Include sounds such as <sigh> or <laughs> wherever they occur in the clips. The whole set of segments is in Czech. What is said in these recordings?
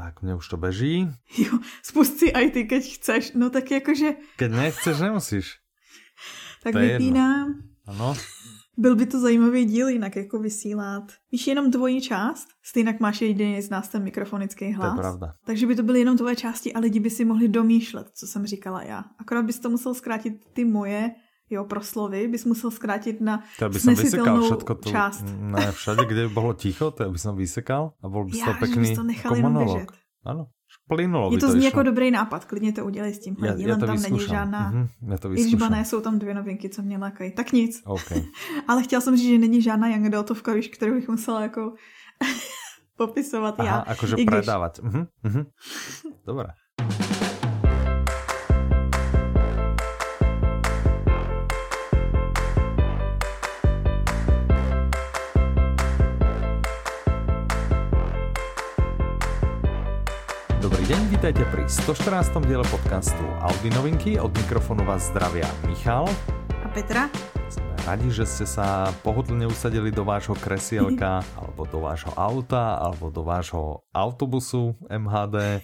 Tak, mne už to beží. Jo, spust si aj ty, keď chceš. No tak jakože... Keď nechceš, nemusíš. Tak vypínám. Ano. Byl by to zajímavý díl jinak jako vysílat. Víš, jenom dvojí část, stejně máš jediný z nás ten mikrofonický hlas. To je pravda. Takže by to byly jenom tvoje části a lidi by si mohli domýšlet, co jsem říkala já. Akorát bys to musel zkrátit ty moje jo, proslovy, bys musel zkrátit na to by som vysekal všetko tu, část. Ne, všade, kde by bylo ticho, to by som vysekal a bol by já, to pekný to nechal jako monolog. Ano, plynulo Je to, to zní jako dobrý nápad, klidně to udělej s tím já, dílem, já to tam vyzkušam. není žádná... Mm-hmm, já to Ježbané, jsou tam dvě novinky, co mě lákají. Tak nic. Okay. <laughs> Ale chtěla jsem říct, že není žádná Young víš, kterou bych musela jako <laughs> popisovat Aha, já. akože predávať. Mhm, mhm. Dobré. Vítajte pri 114. diele podcastu Audi Novinky. Od mikrofonu vás zdravia Michal. A Petra. Sme radi, že ste sa pohodlne usadili do vášho kresielka, <laughs> alebo do vášho auta, alebo do vášho autobusu MHD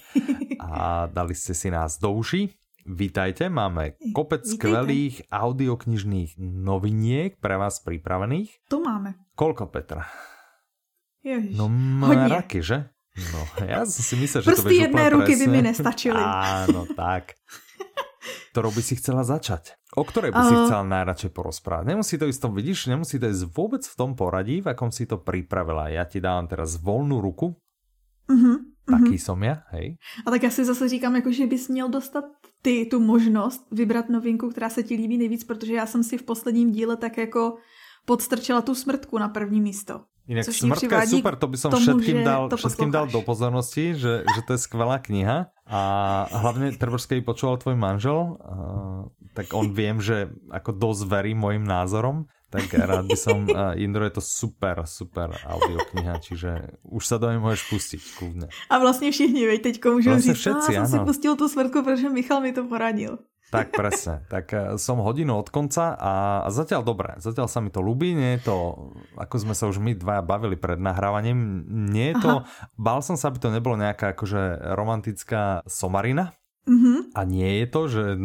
a dali ste si nás do uši. Vítajte, máme kopec Vítajte. skvelých audioknižných noviniek pre vás pripravených. To máme. Koľko, Petra? Ježiš, no mraky, že? No, ja som si myslel, že Prsty to jedné ruky presne. by mi nestačili. Áno, tak. <laughs> Ktorou by si chcela začať? O ktorej by uh... si chcela najradšej porozprávať? Nemusí to ísť tom, vidíš, nemusí to ísť vôbec v tom poradí, v akom si to pripravila. Ja ti dávam teraz voľnú ruku. Uh-huh, Taký uh-huh. som ja, hej. A tak já si zase říkám, jako, že bys měl dostat ty tu možnost vybrat novinku, která se ti líbí nejvíc, protože já jsem si v posledním díle tak jako podstrčila tu smrtku na první místo. Inak Smrtka je super, to by som tomu, všetkým, dal, všetkým dal do pozornosti, že, že to je skvelá kniha a hlavne treba, keď počúval tvoj manžel, uh, tak on <laughs> viem, že ako dosť verí mojim názorom, tak rád by som, uh, Indro, je to super, super audiokniha, čiže už sa do nej môžeš pustiť, kľudne. A vlastne všichni, veď teďko môžu vlastne říct, všetci, ah, som si pustil tú smrtku, pretože Michal mi to poradil. Tak presne. Tak eh, som hodinu od konca a, zatiaľ dobré. Zatiaľ sa mi to ľúbi. Nie je to, ako sme sa už my dva bavili pred nahrávaním, nie je to, Aha. bál som sa, aby to nebolo nejaká akože romantická somarina. Mm-hmm. A nie je to, že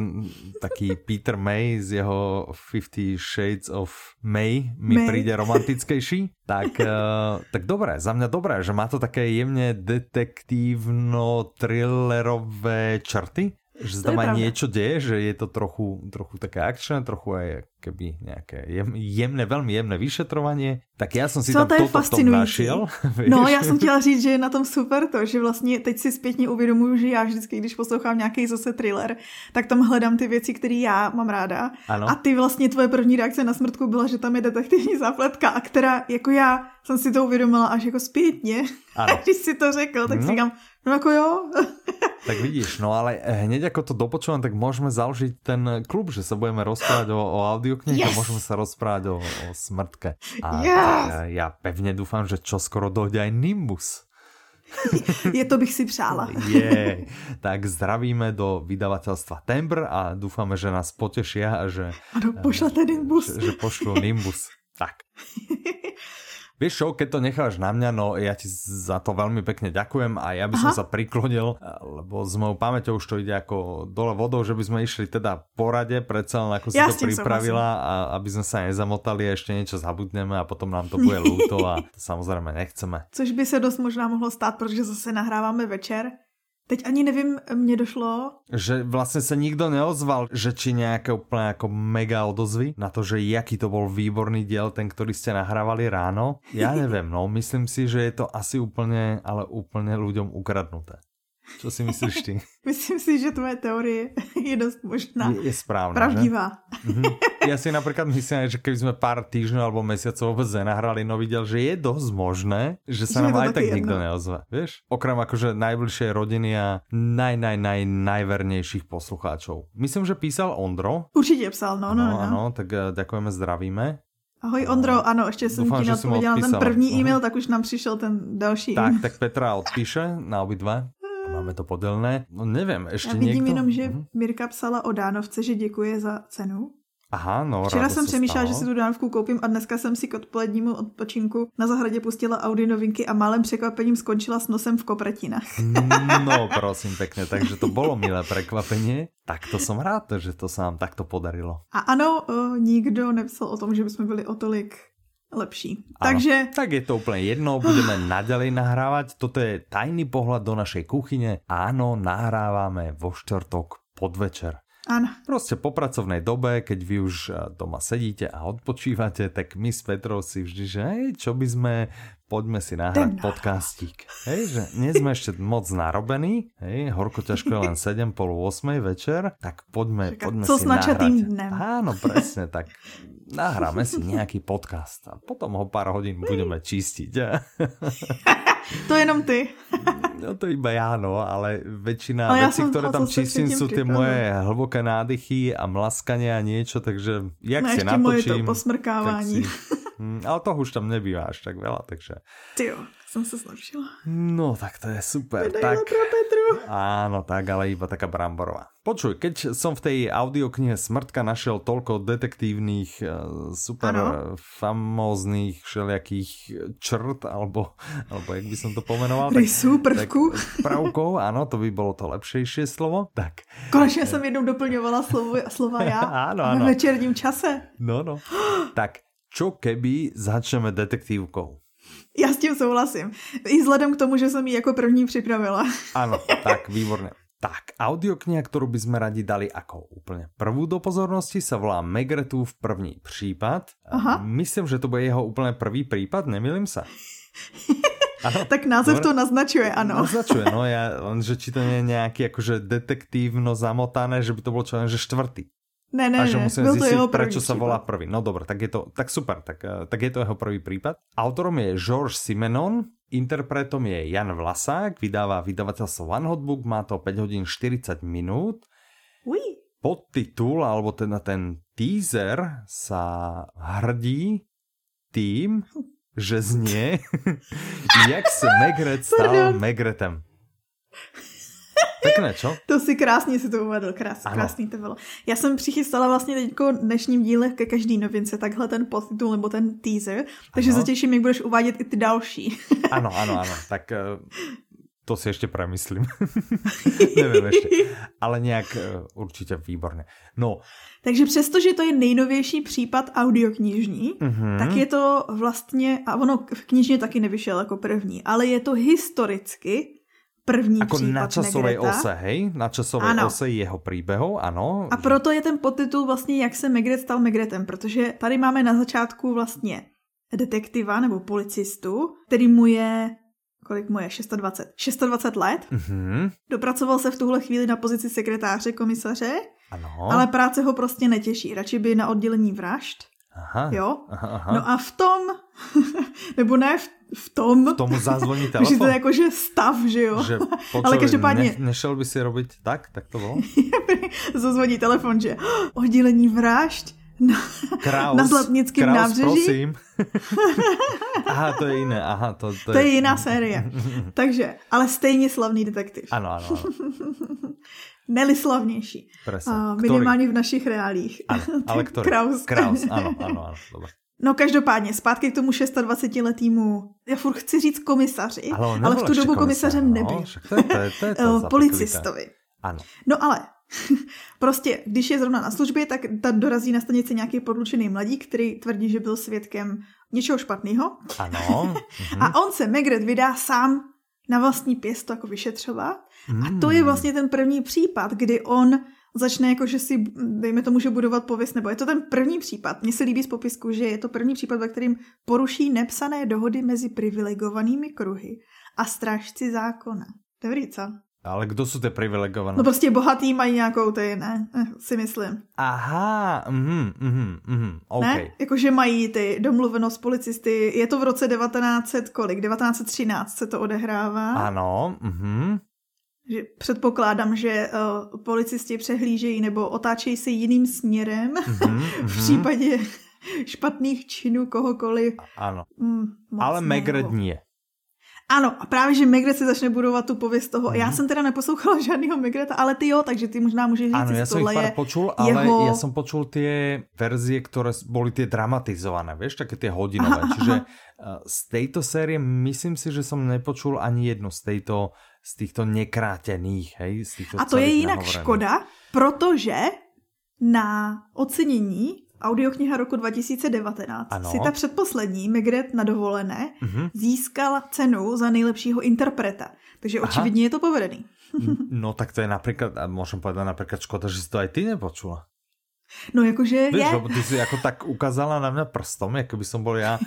taký Peter May z jeho 50 Shades of May mi May. príde romantickejší, tak, uh, tak dobré, za mňa dobré, že má to také jemne detektívno-thrillerové črty že sa tam aj niečo deje, že je to trochu, trochu také akčné, trochu aj keby nejaké jem, jemné, veľmi jemné vyšetrovanie. Tak já jsem si Co tam to toto v tom našiel. <laughs> No, já jsem chtěla říct, že je na tom super to, že vlastně teď si zpětně uvědomuju, že já vždycky, když poslouchám nějaký zase thriller, tak tam hledám ty věci, které já mám ráda. Ano. A ty vlastně tvoje první reakce na smrtku byla, že tam je detektivní zápletka, a která jako já jsem si to uvědomila až jako zpětně. Ano. A <laughs> když si to řekl, tak no. si říkám, no jako jo. <laughs> tak vidíš, no ale hneď ako to dopočúvam, tak môžeme založiť ten klub, že sa budeme rozprávať o, o audioknihe yes. a môžeme sa rozprávať o, o smrtke. A yes. ja, ja pevne dúfam, že čo skoro dojde aj Nimbus. <laughs> Je to bych si přála. <laughs> Je. Tak zdravíme do vydavateľstva Tembr a dúfame, že nás potešia a že... Ano, pošlete Nimbus. Že, že pošlú Nimbus. Tak. Vieš čo, keď to necháš na mňa, no ja ti za to veľmi pekne ďakujem a ja by som Aha. sa priklonil, lebo s mojou pamäťou už to ide ako dole vodou, že by sme išli teda porade, predsa len ako si ja to pripravila a aby sme sa nezamotali a ešte niečo zabudneme a potom nám to bude <laughs> ľúto a to samozrejme nechceme. Což by se dost možná mohlo stát, protože zase nahráváme večer Teď ani nevím, mně došlo. Že vlastně se nikdo neozval, že či nějaké úplně jako mega odozvy na to, že jaký to byl výborný diel, ten, který jste nahrávali ráno. Já nevím, no, myslím si, že je to asi úplně, ale úplně lidem ukradnuté. Co si myslíš ty? <laughs> Myslím si, že tvoje teorie <laughs> je dost možná. Je, je správná, Pravdivá. Mhm. <laughs> Ja si napríklad myslím, že keby sme pár týždňov alebo mesiacov vôbec nenahrali nový diel, že je dosť možné, že sa že nám aj tak jedno. nikto neozve. Vieš? Okrem akože najbližšej rodiny a naj, naj, naj, najvernejších poslucháčov. Myslím, že písal Ondro. Určitě psal, no, no, no. Ano, tak eh, ďakujeme, zdravíme. Ahoj Ondro, ano, ještě jsem Dúfam, ti neodpověděla ten první e-mail, tak už nám přišel ten další. Tak, tak Petra odpíše na obidva. Máme to podelné. No nevím, ještě Já vidím někdo... jenom, že mhm. Mirka psala o Dánovce, že děkuje za cenu. Aha, no, Včera jsem přemýšlela, že si tu dávku koupím a dneska jsem si k odpolednímu odpočinku na zahradě pustila Audi novinky a malým překvapením skončila s nosem v kopretinách. No, <laughs> prosím pekne, takže to bylo milé překvapení. Tak to jsem rád, že to se nám takto podarilo. A ano, o, nikdo nepsal o tom, že bychom byli o tolik lepší. Ano, Takže... Tak je to úplně jedno, budeme <sighs> naďalej nahrávať. Toto je tajný pohľad do našej kuchyne. Áno, nahrávame vo štvrtok podvečer. Ano. Prostě po pracovnej dobe, keď vy už eh, doma sedíte a odpočívate, tak my s Petrou si vždy, že hej, čo by sme, poďme si nahrať Ten podcastík. Hej, že nie sme ešte moc narobení, hej, horko ťažko je len 7, pol 8 večer, tak poďme, Čaká, poďme co si nahrať. dnem. Áno, presne, tak nahráme si nejaký podcast a potom ho pár hodín budeme <laughs> čistiť. <laughs> To jenom ty. No to iba já, no, ale väčšina Ale já vecí, jsem ktoré tam čistím, tie připravila. moje hlboké nádychy a mlaskanie a niečo, takže jak No si ještě moje to natočím, posmrkávání. si... Hm, ale toho už tam nebývá až tak veľa, takže... Ty jo, jsem se zlepšila. No, tak to je super. Tak, pro Petru. Áno, tak, ale iba taká bramborová. Počuj, keď som v tej audioknihe Smrtka našiel toľko detektívnych, eh, super Ano. famóznych všelijakých črt, alebo, alebo jak by som to pomenoval, Rysů, prvků. prvkov, áno, to by bolo to lepšejšie slovo. Tak, Konečně jsem jednou doplňovala slovo, slova já <laughs> Ano, ano. večerním čase. no, no. Tak, čo keby začneme detektívkou? Já s tím souhlasím. I vzhledem k tomu, že jsem ji jako první připravila. <laughs> Áno, tak, výborne. Tak, audiokniha, ktorú by sme radi dali ako úplne prvú do pozornosti, sa volá Megretův první případ. Aha. Myslím, že to bude jeho úplne prvý prípad, nemýlim sa? <laughs> Ano, Tak název Dobre. to naznačuje, ano. Naznačuje, no <laughs> ja, len, že či to nie je nejaký akože detektívno zamotané, že by to bolo čo len, že štvrtý. Ne, ne, a že ne, musíme to zistiť, první prečo sa volá prvý. No dobre, tak je to tak super, tak, eh, tak je to jeho prvý prípad. Autorom je George Simenon, interpretom je Jan Vlasák, vydáva vydavateľstvo One Hot Book, má to 5 hodín 40 minút. Uj, Podtitul, alebo teda ten teaser sa hrdí tým, že znie, <laughs> jak se Megret stal. Megretem. Pekné, čo? <laughs> to si krásně si to uvedl, krás, Ano. krásný to bylo. Já jsem přichystala vlastně teďko dnešním díle ke každý novince takhle ten podtitul nebo ten teaser, takže Ano. se těším, jak budeš uvádět i ty další. <laughs> Áno, áno, áno. Tak eh, to si ešte premyslím. <laughs> Neviem ešte. Ale nejak eh, určite výborne. No, takže přestože to je nejnovější případ audioknižní, mhm. tak je to vlastně, a ono v knižně taky nevyšel jako první, ale je to historicky první ako případ na časovej Megreta. ose, hej? Na časovej Ano. ose jeho príbehov, áno. A proto je ten podtitul vlastně, jak se Megret stal Megretem, protože tady máme na začátku vlastně detektiva nebo policistu, který mu je, kolik mu je, 26, 26 let. Mhm, Dopracoval se v tuhle chvíli na pozici sekretáře komisaře, ano. ale práce ho prostě netěší. Radši by na oddělení vražd, Aha. jo. Aha, aha. No a v tom, <laughs> nebo ne v, v tom, Tomu zazvoní <laughs> že to telefon. je jakože stav, že jo. Že, počuj, <laughs> Ale každopádně- ne, nešel by si robiť tak? Tak to bolo? Zazvoní telefon, že <gasps> oddělení vražd na, Kraus. na Zlatnickém Kraus, nábřeží. prosím. aha, to je iné. Aha, to, to, To je jiná série. Takže, ale stejně slavný detektiv. Ano, ano, ano. Neli slavnější. Presne. Ktorý? minimálně v našich reálích. Ano, <laughs> ale ktorý? Kraus. Kraus, ano, <laughs> ano, ano, dobre. No každopádně, zpátky k tomu 26-letýmu, já furt chci říct komisaři, Ale, ale v tu dobu komisařem no, nebyl. však to je, to je, to je <laughs> to. Policistovi. Ano. No ale, prostě, když je zrovna na službě, tak tam dorazí na stanici nějaký podlučený mladík, který tvrdí, že byl svědkem něčeho špatného. Ano. Mhm. A on se Megret vydá sám na vlastní pěsto jako vyšetřovat. A to je vlastně ten první případ, kdy on začne jako, že si, dejme tomu, že budovat pověst, nebo je to ten první případ. Mně se líbí z popisku, že je to první případ, ve kterým poruší nepsané dohody mezi privilegovanými kruhy a strážci zákona. Dobrý, co? Ale kdo sú tie privilegované? No prostě bohatý mají nějakou ty, ne? Eh, Si myslím. Aha, mhm, mhm, mhm, OK. Ne? Jakože mají ty domluvenost policisty. Je to v roce 1900 kolik? 1913 se to odehrává. Ano, mhm. Že předpokládám, že uh, policisti přehlížejí nebo otáčejí se jiným směrem Mhm, <laughs> v mhm. případě špatných činů kohokoliv. Ano. Mm, Ale. Megred nie. Ano, a právě, že Megret si začne budovat tu pověst toho. Mm. Já mhm. jsem teda neposlouchala <laughs> žádného Megreta, ale ty jo, takže ty možná můžeš říct, Ano, já jsem ich pár počul, ale jeho... já jsem počul ty verzie, které byly ty dramatizované, víš, také ty hodinové. Aha, Čiže aha. Eh, z této série myslím si, že jsem nepočul ani jednu z této z týchto nekrátených, hej? Z týchto a to je jinak nahovorených. škoda, protože na ocenění audiokniha roku 2019 ano. si ta předposlední Megret na dovolené uh-huh. získala cenu za nejlepšího interpreta. Takže Aha. očividně je to povedený. no tak to je například, a můžem povedat například škoda, že si to aj ty nepočula. No jakože Víš, je. ty si jako tak ukázala na mě prstom, jako by som bol já,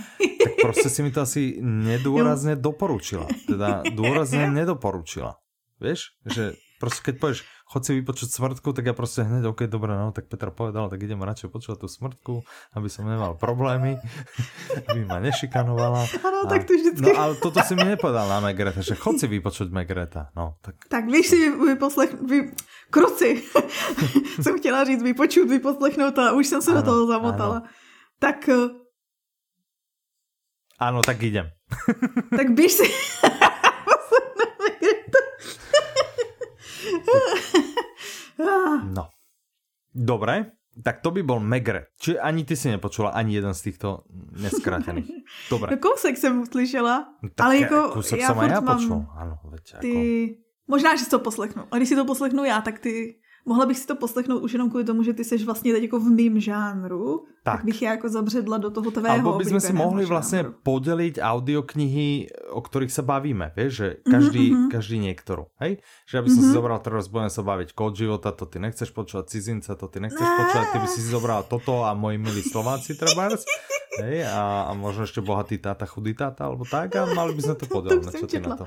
tak prostě si mi to asi nedôrazne doporučila. Teda důrazně nedoporučila. Víš, že prostě keď povieš, chod si vypočuť smrtku, tak ja prostě hned, OK, dobré, no, tak Petra povedal, tak idem radšej počúvať tú smrtku, aby som nemal problémy, <laughs> aby ma nešikanovala. Ano, a, tak to vždycky. No, ale toto si mi nepovedal na Megreta, že chod si vypočuť Megreta, no. Tak, tak víš si vyposlech, vy, kruci, <laughs> jsem chtěla říct vypočuť, vyposlechnout a už jsem se ano, do toho zamotala. Ano. Tak... Ano, tak idem. tak běž si... <laughs> No. Dobre, tak to by bol Megre. Čiže ani ty si nepočula ani jeden z týchto neskrátených. <laughs> Dobre. No kousek jsem slyšela, no, tak ale jako kousek já jsem já počul. Ano, veď, ty... Jako... Možná, že si to poslechnu. A když si to poslechnu já, tak ty Mohla bych si to poslechnout už jenom kvůli tomu, že ty jsi vlastně teď jako v mým žánru, tak, tak bych já jako zabředla do toho tvého Alebo bychom si mohli vlastně podělit audioknihy, o kterých se bavíme, víš, že každý, mm-hmm. každý některou, hej? Že aby som mm-hmm. si zobral, teraz budeme se bavit kód života, to ty nechceš počúvať, cizinca, to ty nechceš počúvať, ty by si zobral toto a moji milí Slováci trebárs, hej? A, a možno ještě bohatý táta, chudý táta, alebo tak a mali by sme to <laughs> podeliť, čo ty na to?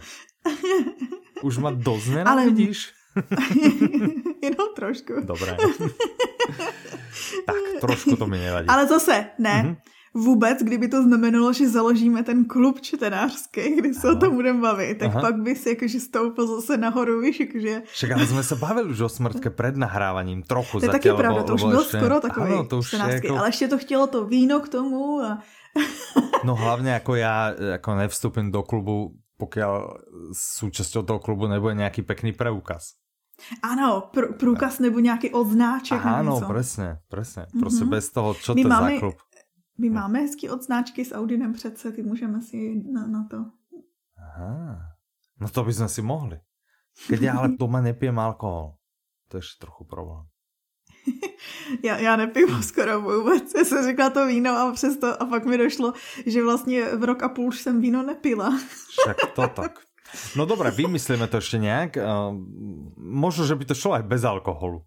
Už ma dosť <laughs> nenávidíš? Ale... <laughs> Jenom trošku. Dobré. <laughs> tak, trošku to mi nevadí. Ale zase, ne. Mm-hmm. Vůbec, kdyby to znamenalo, že založíme ten klub čtenářský, kdy se Aha. o tom budeme bavit, tak Aha. pak by si jakože stoupil zase nahoru, víš, jakože... Však ale jsme se bavili už o smrtke před nahrávaním, trochu to je taky pravda, to už byl ještě... skoro takový ano, to už čtenářský, jako... ale ještě to chtělo to víno k tomu a... no hlavně jako já jako nevstupím do klubu, pokud súčasťou toho klubu nebude nějaký pekný preukaz. Ano, pr- průkaz nebo nějaký odznáček. Ano, přesně, přesně. Prostě mm-hmm. bez toho, co to je za klub. My máme hezký odznáčky s Audinem přece, ty můžeme si na, na to. Aha, no to bychom si mohli. Keď já ale doma nepijem alkohol, to je trochu problém. <laughs> já, já nepiju <laughs> skoro vůbec. Já jsem říkala to víno a přesto a pak mi došlo, že vlastně v rok a půl už jsem víno nepila. <laughs> Však to tak. No dobré, vymyslíme to ještě nějak. Možno, že by to šlo aj bez alkoholu.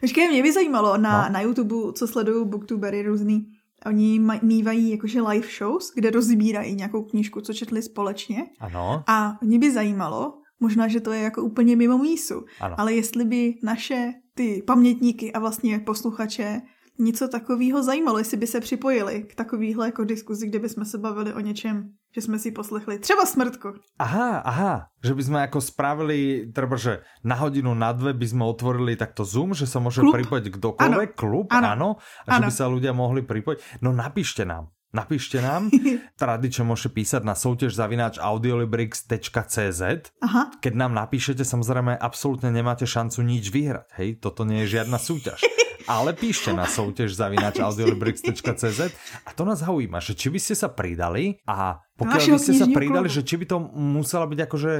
Počkej, mě by zajímalo na, no. na YouTube, co sledují booktubery různý. Oni mývají jakože live shows, kde rozbírají nějakou knížku, co četli společně. Ano. A mě by zajímalo, možná, že to je jako úplně mimo mísu, ano. ale jestli by naše ty pamětníky a vlastně posluchače něco takového zajímalo, jestli by se připojili k takovýhle jako diskuzi, kde bychom se bavili o něčem, že jsme si poslechli třeba smrtku. Aha, aha, že bychom jako spravili, třeba, že na hodinu, na dve by jsme otvorili takto Zoom, že se může připojit kdokoliv, klub, ano, ano a že ano. by se ľudia mohli připojit. No napíšte nám, Napíšte nám, <laughs> tradične môžete písať na soutěž zavináč audiolibrix.cz. Aha. Keď nám napíšete, samozrejme, absolútne nemáte šancu nič vyhrať. Hej, toto nie je žiadna súťaž. Ale píšte na soutěž zavináč audiolibrix.cz a to nás zaujíma, že či by ste sa pridali a pokiaľ by ste sa pridali, že či by to musela byť akože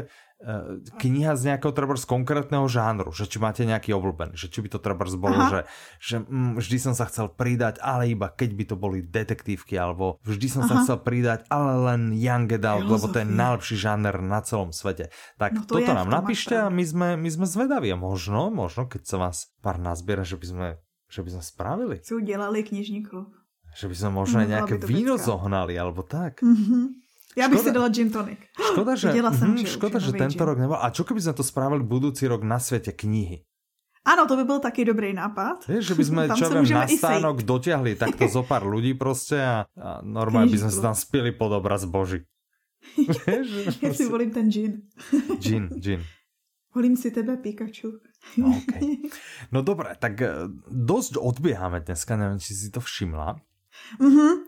kniha z nejakého treba z konkrétneho žánru, že či máte nejaký obľúbený, že či by to treba bolo, Aha. že, že mm, vždy som sa chcel pridať, ale iba keď by to boli detektívky, alebo vždy som Aha. sa chcel pridať, ale len young adult, lebo to je najlepší žáner na celom svete. Tak no to toto nám napíšte a my sme, my sme zvedaví a možno, možno, keď sa vás pár nazbiera, že by sme, že by sme spravili. Si udělali knižní klub. Že by sme možno mm, nejaké víno zohnali, alebo tak. Mm-hmm. Já bych škoda, si dala gin tonic. Škoda, že, jsem, mm, že, škoda, že tento gin. rok nebyl. A čo keby jsme to spravili budoucí rok na světě knihy? Ano, to by byl taky dobrý nápad. Víš, že bychom čo vím, na stánok dotiahli takto zo pár ľudí prostě a, a normálně by sme se tam spili pod obraz Boží. <laughs> Já si volím ten gin. gin, gin. Volím si tebe, Pikachu. No, okay. No dobré, tak eh, dost odběháme dneska, nevím, či si to všimla. Mhm.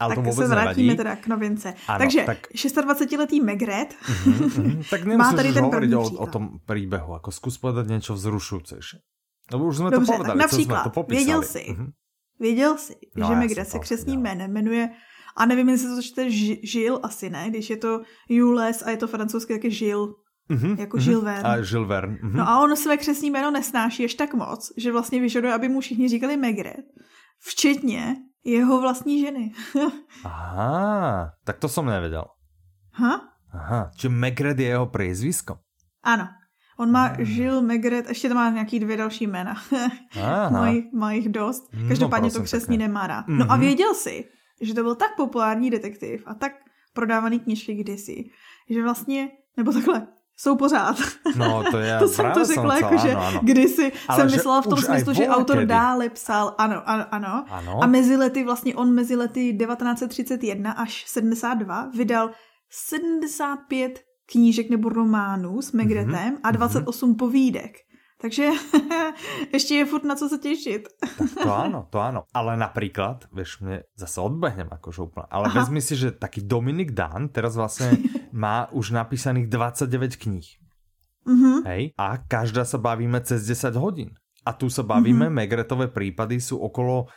Ale tak to se vrátíme nevadí. teda k novince. Ano, Takže tak- 26-letý Megret Mm, mm, tak <laughs> Má tady ten první o, o tom príbehu, ako skús povedať niečo vzrušujúcejšie. Lebo už sme Dobře, to tak povedali, co sme například, to popísali. věděl jsi, Mhm. Věděl jsi, No, že Megret se křesním věděl. jménem jmenuje, a nevím, jestli to čte Ži- Žil, asi ne, když je to Jules a je to francouzsky taky Žil. Mhm, Jako mhm. Jules Verne. A Jules Verne. mhm. No a on své křesní jméno nesnáší až tak moc, že vlastně vyžaduje, aby mu všichni říkali Megret, včetně jeho vlastní ženy. <laughs> Aha, tak to som nevedel. ha? Aha, či Megret je jeho priezvisko? Ano. On má Hmm. Žil Megret, ještě tam má nějaký dvě další jména. <laughs> Má, jich, má jich dost. No, Každopádně to prosím křesní pěkně. nemá rád. No a Mhm. věděl si, že to byl tak populární detektiv a tak prodávaný knižky kdysi, že vlastně, nebo takhle, jsou pořád. No, to <laughs> je to jsem to řekla, jako, že áno, áno. kdysi Ale jsem že myslela v tom smyslu, že autor kedy. dále psal, ano, ano, ano. Ano. A mezi lety, vlastně on mezi lety 1931 až 72 vydal 75 knížek nebo románů s Megretem Mhm, a 28 povídek. Takže <laughs> ještě je furt na co se těšit. To áno, to áno. Ale napríklad, vieš, mne zase odbehnem akože úplne, ale Aha. vezmi si, že taký Dominik Dan teraz vlastne <laughs> má už napísaných 29 kníh. Mhm. Hej? A každá sa bavíme cez 10 hodín. A tu sa bavíme, mm-hmm. Megretové prípady sú okolo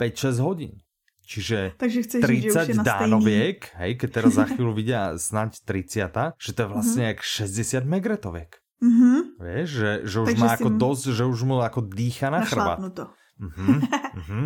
5-6 hodín. Čiže Takže chceš říct, že už je 30 na stejný. dánoviek, hej, keď teraz za chvíľu vidia snáď 30, že to je vlastne jak 60 Megretoviek. Mhm. Vieš, že, že už Takže má ako dosť, že už mu ako dýcha na chrbát. Našlápnuto. Mhm, mhm.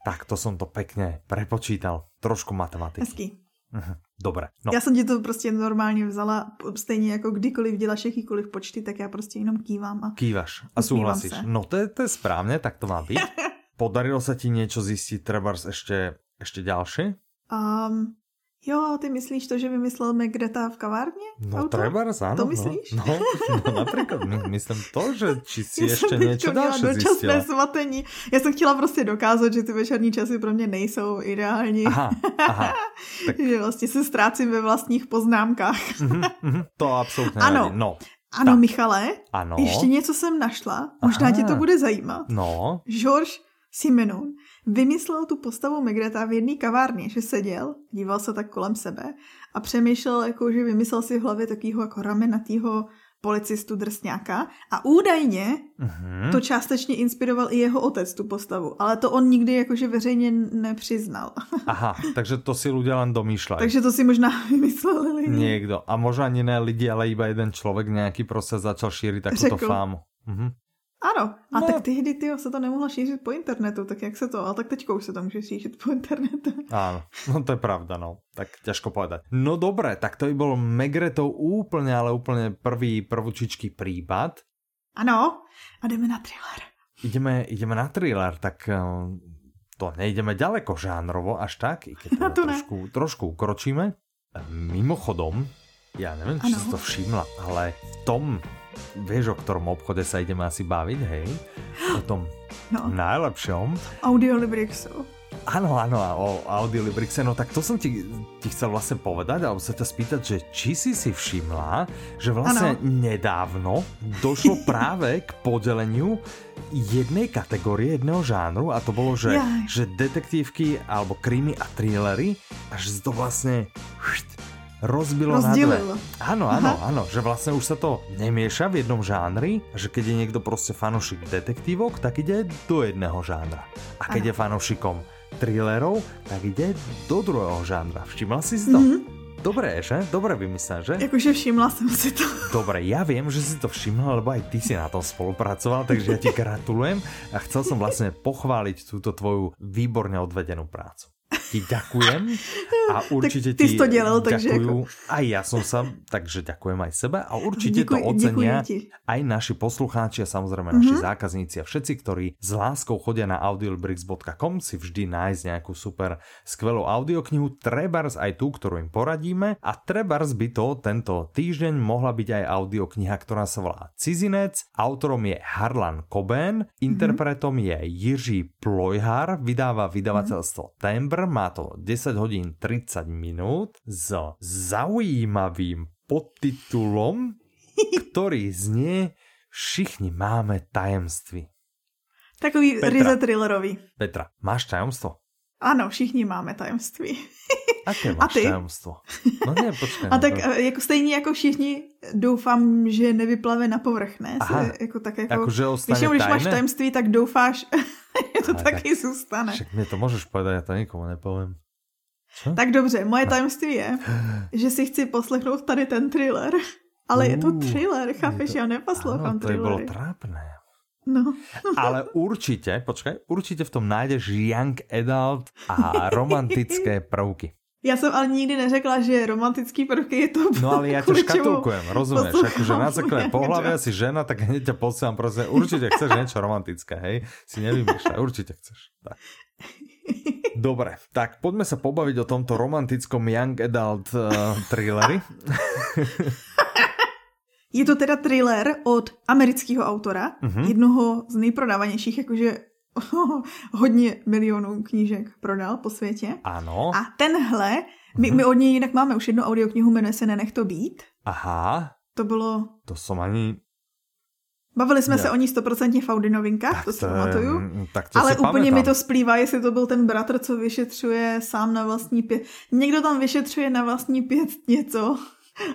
Tak to som to pekne prepočítal. Trošku matematiky. Hezký. Mhm. Dobre, no. Já jsem ti to prostě normálně vzala, stejně jako kdykoliv děláš jakýkoliv počty, tak já prostě jenom kývám a Kývaš a sa. No to je, to je správne, tak to má byť. <laughs> Podarilo sa ti niečo zistiť, trebárs ešte, ešte ďalšie? Um, jo, ty myslíš to, že vymyslel Megreta v kavárně? No Autor? trebárs, áno. To myslíš? No, no, no napríklad, my, myslím to, že či si Já ešte niečo ďalšie dočasné svatení. Já jsem chtěla prostě dokázat, že ty večerní časy pro mě nejsou ideální. Aha, aha. <laughs> Tak, Že vlastně se ztrácím ve vlastních poznámkách. mhm, mhm, to absolútne Ano. nevadí. No, Ano, Tak. Michale, ano. ještě něco jsem našla. Možná Aha. tě to bude zajímat. No, Georges Simenon vymyslel tu postavu Megreta v jedné kavárně, že seděl, díval se tak kolem sebe a přemýšlel, jako, že vymyslel si v hlavě takého jako ramenatýho policistu drsňáka a údajně mhm. to částečně inspiroval i jeho otec tu postavu, ale to on nikdy jakože veřejně nepřiznal. <laughs> aha, takže to si ľudia len domýšľajú. Takže to si možná <laughs> vymysleli lidi. Niekto. A možno ani ne lidi, ale iba jeden človek nejaký proste začal takúto Řekl. fámu. Mhm. Ano, a No. tak tehdy tyjo, se to nemohlo šířit po internetu, tak jak se to, ale tak teďka už se to může šířit po internetu. Áno, no to je pravda, no. Tak ťažko povedať. No dobre, tak to by bol Megretov úplne, ale úplne prvý, prvúčičký prípad. Ano, a jdeme na thriller. Ideme, ideme na thriller, tak eh, to nejdeme ďaleko žánrovo až tak, i keď <laughs> teda to ne. trošku, trošku ukročíme. Mimochodom, ja neviem, či Ano. si to všimla, ale v tom, vieš, o ktorom obchode sa ideme asi baviť, hej? O tom <gasps> No, najlepšom. Audiolibrixu. Áno, áno, o Audiolibrixe, no tak to som ti, ti chcel vlastne povedať, alebo sa ťa spýtať, že či si si všimla, že vlastne Áno. nedávno došlo <laughs> práve k podeleniu jednej kategórie, jedného žánru a to bolo, že, Jaj. že detektívky alebo krimi a thrillery a že si to vlastne rozbilo na dve. Rozdělil. Áno, áno, áno, že vlastne už sa to nemieša v jednom žánri, že keď je niekto proste fanošik detektívok, tak ide do jedného žánra. A keď Áno. je fanošikom thrillerov, tak ide do druhého žánra. Všimla si si to? Mhm. Dobré, že? Dobre vymyslené, že? Jakože všimla jsem si to. <laughs> Dobre, ja viem, že si to všimla, lebo aj ty si na tom spolupracoval, takže ja ti gratulujem a chcel som vlastne pochváliť túto tvoju výborne odvedenú prácu. Ti ďakujem a <laughs> určite ty ti to dělal, takže ďakujú. Aj ja som sa, takže ďakujem aj sebe a určite to ocenia aj naši poslucháči a samozrejme Mhm. naši zákazníci a všetci, ktorí s láskou chodia na audiolibrix.com si vždy nájsť nejakú super skvelú audioknihu, trebars aj tú, ktorú im poradíme a trebars by to tento týždeň mohla byť aj audiokniha, ktorá sa volá Cizinec, autorom je Harlan Coben, interpretom je Jiří Plojhar, vydáva vydavateľstvo Tembr, má to 10 hodín 30 minút s zaujímavým podtitulom, ktorý znie Všichni máme tajemství. Takový Petra. ryze thrillerový. Petra, máš tajomstvo? Ano, všichni máme tajemství. Aké <laughs> máš A ty? tajemstvo? No ne, počkej. A tak no, eh, jako stejně jako všichni doufám, že nevyplave na povrch, ne? Aha. Jako tak jako, Akože ostane většinou, když máš tajemství, tak doufáš, <laughs> <laughs> že to Ale taky zůstane. Však mi to můžeš povedať, já to nikomu nepovím. Co? Tak dobře, moje tajemství je, že si chci poslechnout tady ten thriller. <laughs> Ale je to Uh, thriller, chápeš? to- Já neposlouchám Áno, to thrillery. trápné. No. <laughs> Ale určite, počkaj, určite v tom nájdeš young adult a romantické prvky. Já jsem ale nikdy neřekla, že romantický prvky je to No ale kvůli čemu škatulkujem, rozumieš? poslouchám Akože na základe adult. si žena, tak hneď ťa posielam proste, určite chceš niečo romantické, hej? Si nevymýšľaj, určite chceš. Tak. Dobre, tak poďme sa pobaviť o tomto romantickom young adult uh, thrilleri. Je to teda thriller od amerického autora, Mhm. jednoho z nejprodávanějších, jakože <laughs> hodně milionů knížek prodal po světě. Áno, A tenhle, my, Mhm. my od něj jinak máme už jednu audioknihu, jmenuje se Nenech to být. aha, To bylo... to som ani... Bavili jsme Ne. se o ní stoprocentně v Audi novinkách, to si pamatuju. mm, Tak to Ale si úplně mi pamätám. to splývá, jestli to byl ten bratr, co vyšetřuje sám na vlastní pět. Někdo tam vyšetřuje na vlastní pět něco,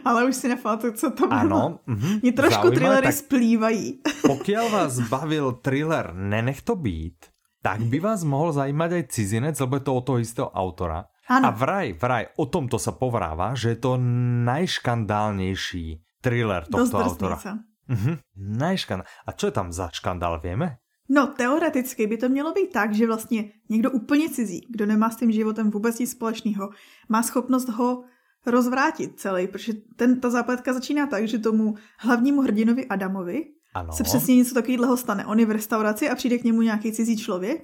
ale už si nepamatuju, co to bylo. Áno, mhm, Mě trošku zaujímavé, thrillery tak splývají. <laughs> Pokiaľ vás bavil thriller Nenech to být, tak by vás mohol zajímať aj cizinec, lebo je to od toho istého autora. Áno. A vraj, vraj, o tomto sa povráva, že je to najškandálnejší thriller tohto autora. Mhm, najškandál. A čo je tam za škandál, vieme? No, teoreticky by to mělo být tak, že vlastně někdo úplně cizí, kdo nemá s tím životem vůbec nic společného, má schopnost ho rozvrátit celý, protože ten, ta zápletka začíná tak, že tomu hlavnímu hrdinovi Adamovi Ano. se přesně něco takového stane. On je v restauraci a přijde k němu nějaký cizí člověk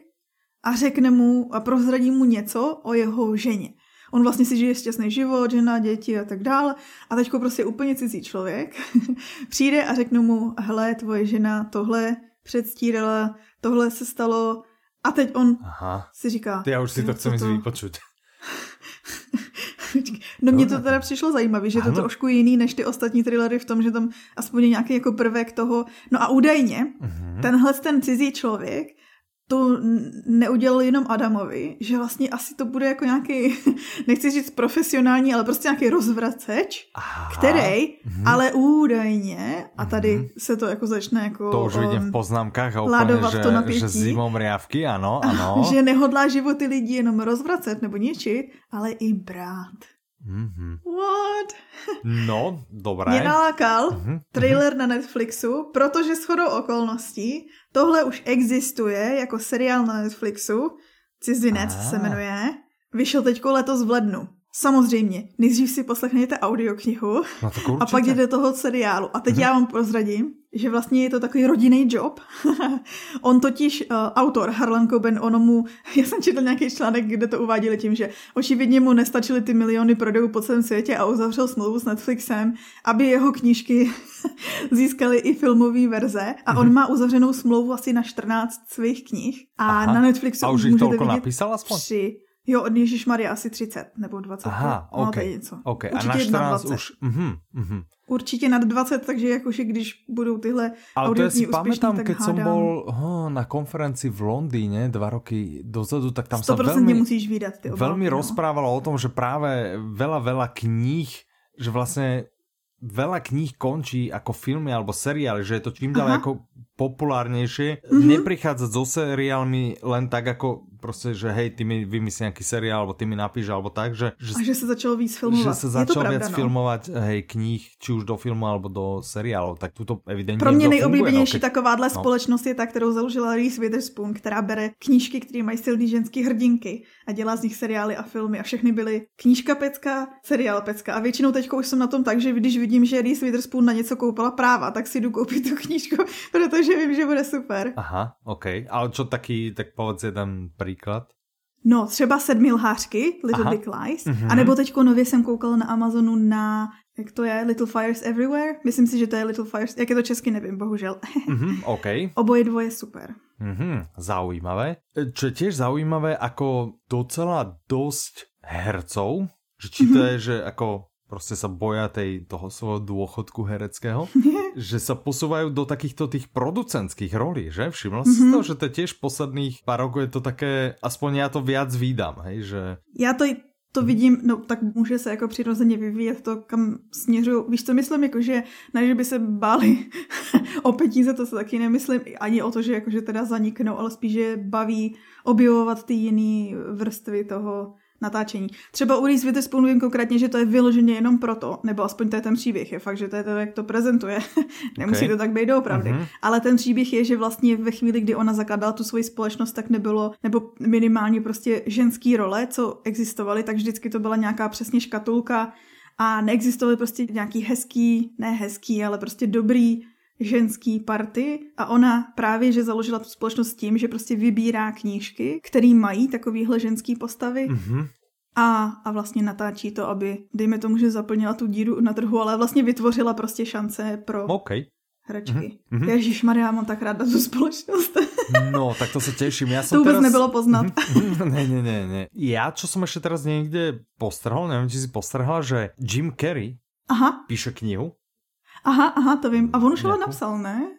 a řekne mu a prozradí mu něco o jeho ženě. On vlastně si žije šťastný život, žena, děti a tak dále. A teďko prostě úplně cizí člověk <laughs> přijde a řekne mu, hele, tvoje žena tohle předstírala, tohle se stalo. A teď on Aha. si říká... Ja už si to "Jo, chcem co ísť vypočuť. <laughs> <laughs> No mně to teda přišlo zajímavé, že je to trošku jiný než ty ostatní thrillery v tom, že tam aspoň nějaký jako prvek toho. No a údajně Mhm. tenhle ten cizí člověk to neudělal jenom Adamovi, že vlastně asi to bude jako nějaký, <laughs> nechci říct profesionální, ale prostě nějaký rozvraceč, Aha. který, Mhm. ale údajně, a tady Mhm. se to jako začne jako... To už vidím v um, poznámkách a ládovat že, to napětí. že zimom riavky, áno, áno. <laughs> že nehodlá životy lidí jenom rozvracet nebo ničit, ale i brát. Mhm. What? No, dobré. Mě nalákal Mhm, trailer na Netflixu, protože shodou okolností tohle už existuje jako seriál na Netflixu. Cizinec se jmenuje. Vyšel teďko letos v lednu. Samozřejmě, nejdřív si poslechněte audioknihu No a pak jde do toho seriálu. A teď Mhm. já vám prozradím, že vlastně je to takový rodinný job. <laughs> on totiž, uh, autor Harlan Coben, ono mu, <laughs> já jsem četl nějaký článek, kde to uváděli tím, že očividně mu nestačily ty miliony prodejů po celém světě a uzavřel smlouvu s Netflixem, aby jeho knížky <laughs> získaly i filmové verze. A on má uzavřenou smlouvu asi na 14 svých knih. A Aha. na Netflixu A už ich můžete toľko vidět napísal aspoň? tři. Jo, od Ježíš Maria asi 30 nebo 20. Aha, no, OK. to je něco. OK, a na Určitě 14 21. už... Mhm, mhm. Určitě nad 20, takže jakože když budou tyhle Ale to ja si pamätám, som hádám, bol ho, na konferencii v Londýne dva roky dozadu, tak tam sa 100% veľmi, musíš vydat ty obálky, veľmi no. rozprávalo o tom, že práve veľa, veľa kníh, že vlastne veľa kníh končí ako filmy alebo seriály, že je to čím ďalej ako populárnejšie. Mhm. Neprichádzať so seriálmi len tak ako proste, že hej, ty mi vymyslí nejaký seriál, alebo ty mi napíš, alebo tak, že, že A že se začalo víc filmovat. že sa je to začal pravda, viac no. filmovať hej, kníh, či už do filmu alebo do seriálov, tak tuto evidentně Pro mě nejoblíbenější funguje, no, takováhle no. společnost je ta, kterou založila Reese Witherspoon, která bere knížky, které mají silný ženský hrdinky a dělá z nich seriály a filmy a všechny byly knížka pecka, seriál pecka a většinou teďko už jsem na tom tak, že když vidím, že Reese Witherspoon na něco koupila práva, tak si jdu koupit tu knížku, <laughs> protože vím, že bude super. Aha, OK. Ale čo taký, tak povedz jeden príklad. No, třeba sedmi lhářky, Little Aha. Big Lies, Mhm. a nebo teďko nově jsem koukala na Amazonu na, jak to je, Little Fires Everywhere, myslím si, že to je Little Fires, jak je to česky, nevím, bohužel. <laughs> Mhm, OK. Oboje dvoje super. Mhm, zaujímavé. Čo je tiež zaujímavé, ako docela dosť hercov, že či to Mhm. je, že ako prostě sa boja tej, toho svojho dôchodku hereckého, <laughs> že sa posúvajú do takýchto tých producentských rolí, že? Všimla si mm-hmm. to, že to tiež posledných pár rokov je to také, aspoň ja to viac vídam, hej, že... Já to to vidím, no tak může se jako přirozeně vyvíjet to, kam směřuju. Víš, co myslím, jako že ne, že by se báli <laughs> o peníze, to se taky nemyslím, ani o to, že jakože teda zaniknou, ale spíš, že baví objevovat ty jiné vrstvy toho natáčení. Třeba u Reese Witherspoon vím konkrétně, že to je vyloženě jenom proto, nebo aspoň to je ten příběh, je fakt, že to je to, jak to prezentuje. <laughs> Nemusí okay. to tak být doopravdy. Mm-hmm. Ale ten příběh je, že vlastně ve chvíli, kdy ona zakládala tu svoji společnost, tak nebylo, nebo minimálně prostě ženský role, co existovaly, tak vždycky to byla nějaká přesně škatulka a neexistovaly prostě nějaký hezký, ne hezký, ale prostě dobrý ženský party a ona právě, že založila tu společnost tím, že prostě vybírá knížky, které mají takovýhle ženský postavy mm-hmm. a, a vlastně natáčí to, aby, dejme tomu, že zaplnila tu díru na trhu, ale vlastně vytvořila prostě šance pro okay. hračky. Mm-hmm. Ježíš Maria, mám tak ráda tu společnost. <laughs> no, tak to se těším. Já jsem to vůbec teraz... nebylo poznat. <laughs> ne, ne, ne, ne. Já, čo som ještě teraz někde postrhol, nevím, či si postrhla, že Jim Carrey Aha. píše knihu Aha, aha, to vím. A on už ale napsal, ne?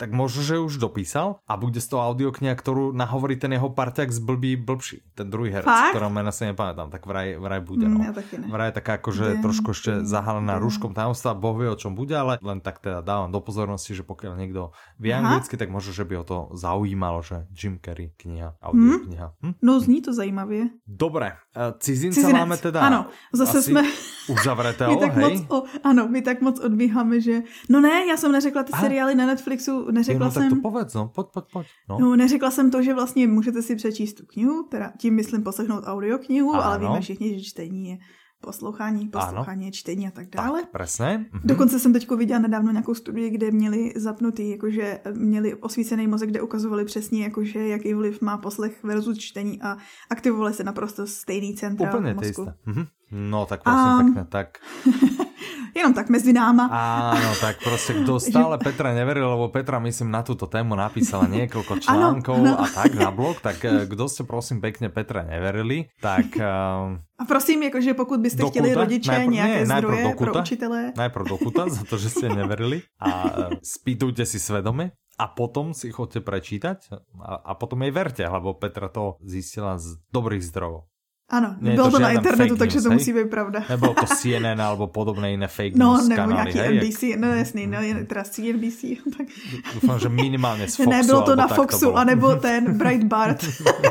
Tak možno, že už dopísal a bude z toho audiokniha, ktorú nahovorí ten jeho parťák z blbý blbší, ten druhý herec, Fakt? ktorého mena si nepamätám, tak vraj, vraj bude. Mm, no. Ja ne. Vraj je taká akože trošku ešte zahalená rúškom tajomstva, boh vie o čom bude, ale len tak teda dávam do pozornosti, že pokiaľ niekto vie Aha. anglicky, tak možno, že by ho to zaujímalo, že Jim Carrey kniha, audiokniha. Hm? Hm? No zní to zajímavě. Dobre, e, cizinca Cizinec. máme teda Ano, zase jsme uzavretého, <laughs> tak hej? Moc, o, ano, my tak moc odbíháme, že no ne, já jsem neřekla ty Aha. seriály na Netflixu, neřekla no, jsem... Tak to povedz, no, pojď, pojď, pojď. No. no. neřekla jsem to, že vlastně můžete si přečíst tu knihu, teda tím myslím poslechnout audioknihu, ale víme všichni, že čtení je poslouchání, poslouchání, ano. čtení a tak dále. Tak, presne. Mhm. Dokonce jsem teď viděla nedávno nějakou studii, kde měli zapnutý, jakože měli osvícený mozek, kde ukazovali přesně, jakože jaký vliv má poslech versus čtení a aktivovali se naprosto stejný centra Úplně mozku. Mhm. No tak prosím a... pekne, tak <laughs> Jenom tak mezi náma. Áno, tak prostě kdo <laughs> stále Petra neveril, lebo Petra myslím na tuto tému napísala niekoľko článkov ano, ano. a tak na blog, tak eh, kdo ste prosím pekne Petra neverili, tak... Uh, <laughs> a prosím, jakože pokud byste dokuta, chtěli rodiče najprv, nějaké nie, zdroje dokuta, pro učitele. Najprv dokuta za to, že ste neverili a uh, spýtujte si svedome a potom si chodte prečítať a, a potom jej verte, lebo Petra to zistila z dobrých zdrojov. Ano, Nie bylo to, to na internetu, takže news, to musí být pravda. Nebylo to CNN alebo podobné jiné fake <laughs> no, news nebo kanály, nějaký hej, NBC, no jasný, no teda CNBC. <laughs> Tak. Doufám, že minimálně z Foxu. <laughs> Ne, bylo to na Foxu, to anebo ten Breitbart.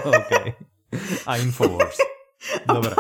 okay. A Infowars. Dobre.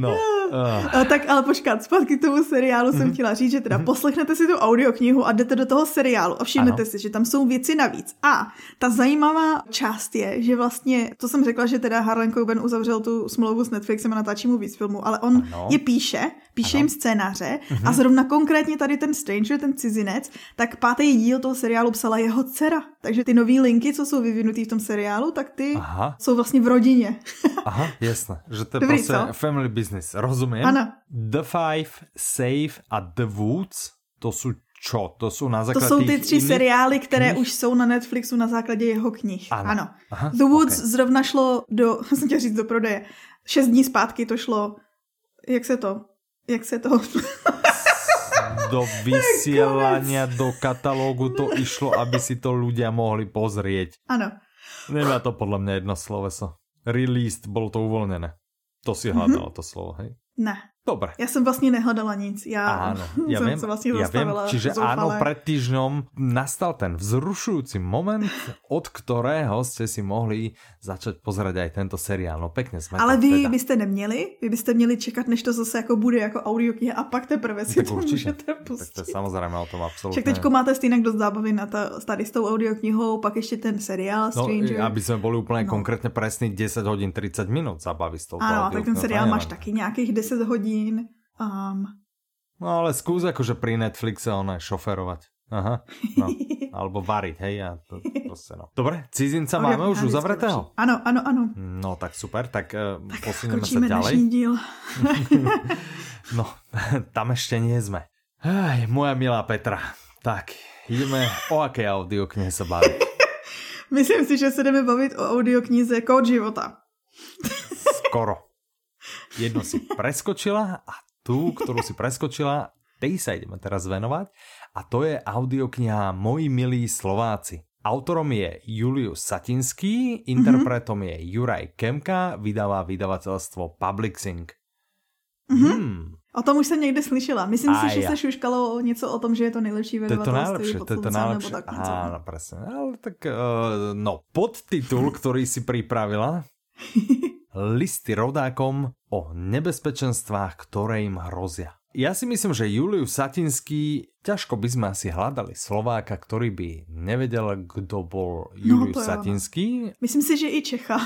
No. Uh. Tak ale počkat, zpátky k tomu seriálu mm-hmm. jsem mhm. chtěla říct, že teda mm-hmm. poslechnete si tu audioknihu a jdete do toho seriálu a všimnete ano. si, že tam jsou věci navíc. A ta zajímavá část je, že vlastně, to jsem řekla, že teda Harlan Coben uzavřel tu smlouvu s Netflixem a natáčí mu víc filmů, ale on ano. je píše, píše ano. jim scénáře a zrovna konkrétně tady ten Stranger, ten cizinec, tak pátý díl toho seriálu psala jeho dcera. Takže ty nové linky, co jsou vyvinutý v tom seriálu, tak ty Aha. jsou vlastně v rodině. <laughs> Aha, jasné. Že to je Dobrý, prostě co? family business. Rozumím. Ano. The Five, Safe a The Woods, to jsou čo? To jsou na základě To jsou ty tři seriály, které knih? už jsou na Netflixu na základě jeho knih. Ano. ano. Aha, The Woods okay. zrovna šlo do, <laughs> jsem říct do prodeje, šest dní zpátky to šlo, jak se to, jak se to... do <laughs> vysielania do katalógu to išlo, aby si to ľudia mohli pozrieť. Ano. Nemá to podľa mňa jedno sloveso. Released, bolo to uvoľnené. To si hľadala mm -hmm. to slovo, hej? Ne. Dobre. Ja som vlastne nehľadala nic. Ja áno, <laughs> ja viem, vlastne ja viem. Čiže zoufale. áno, pred týždňom nastal ten vzrušujúci moment, od ktorého ste si mohli začať pozerať aj tento seriál. No pekne sme Ale vy teda. byste neměli? Vy byste měli čekat, než to zase jako bude jako audiokniha a pak teprve si tak to určitě. můžete pustit. Tak to je samozřejmě o tom absolutně. Však teďko máte stejně dost zábavy na ta, tady s tou audioknihou, pak ještě ten seriál no, Stranger. No, aby jsme byli úplně no. konkrétně presný 10 hodin 30 minut zábavy s tou Ano, tak ten seriál máš taky nějakých 10 hodin. Um, no ale skús akože pri Netflixe ono šoferovať. Aha, no. <laughs> Alebo variť, hej, a to proste no. Dobre, cizinca okay, máme už uzavretého? Ano, ano, ano. No tak super, tak, uh, tak posunieme sa ďalej. díl. <laughs> no, <laughs> tam ešte nie sme. Aj, moja milá Petra, tak ideme o aké audioknihe sa baviť. Myslím si, že se jdeme bavit o audioknize Kód života. Skoro. Jedno si preskočila a tú, ktorú si preskočila, tej sa ideme teraz venovať a to je audiokniha Moji milí Slováci. Autorom je Julius Satinský, interpretom mm-hmm. je Juraj Kemka, vydává vydavateľstvo Publixing. Mm-hmm. Hmm. O tom už jsem někde slyšela. Myslím a si, že ja. se šuškalo něco o tom, že je to nejlepší vydavatelství. To je to najlepšie, to je to najlepšie. Tak Áno, presne. Ale tak, uh, no, podtitul, ktorý si pripravila, <laughs> listy rodákom o nebezpečenstvách, ktoré im hrozia. Ja si myslím, že Julius Satinský, ťažko by sme asi hľadali Slováka, ktorý by nevedel, kto bol no, Julius no, Satinský. Myslím si, že i Čecha.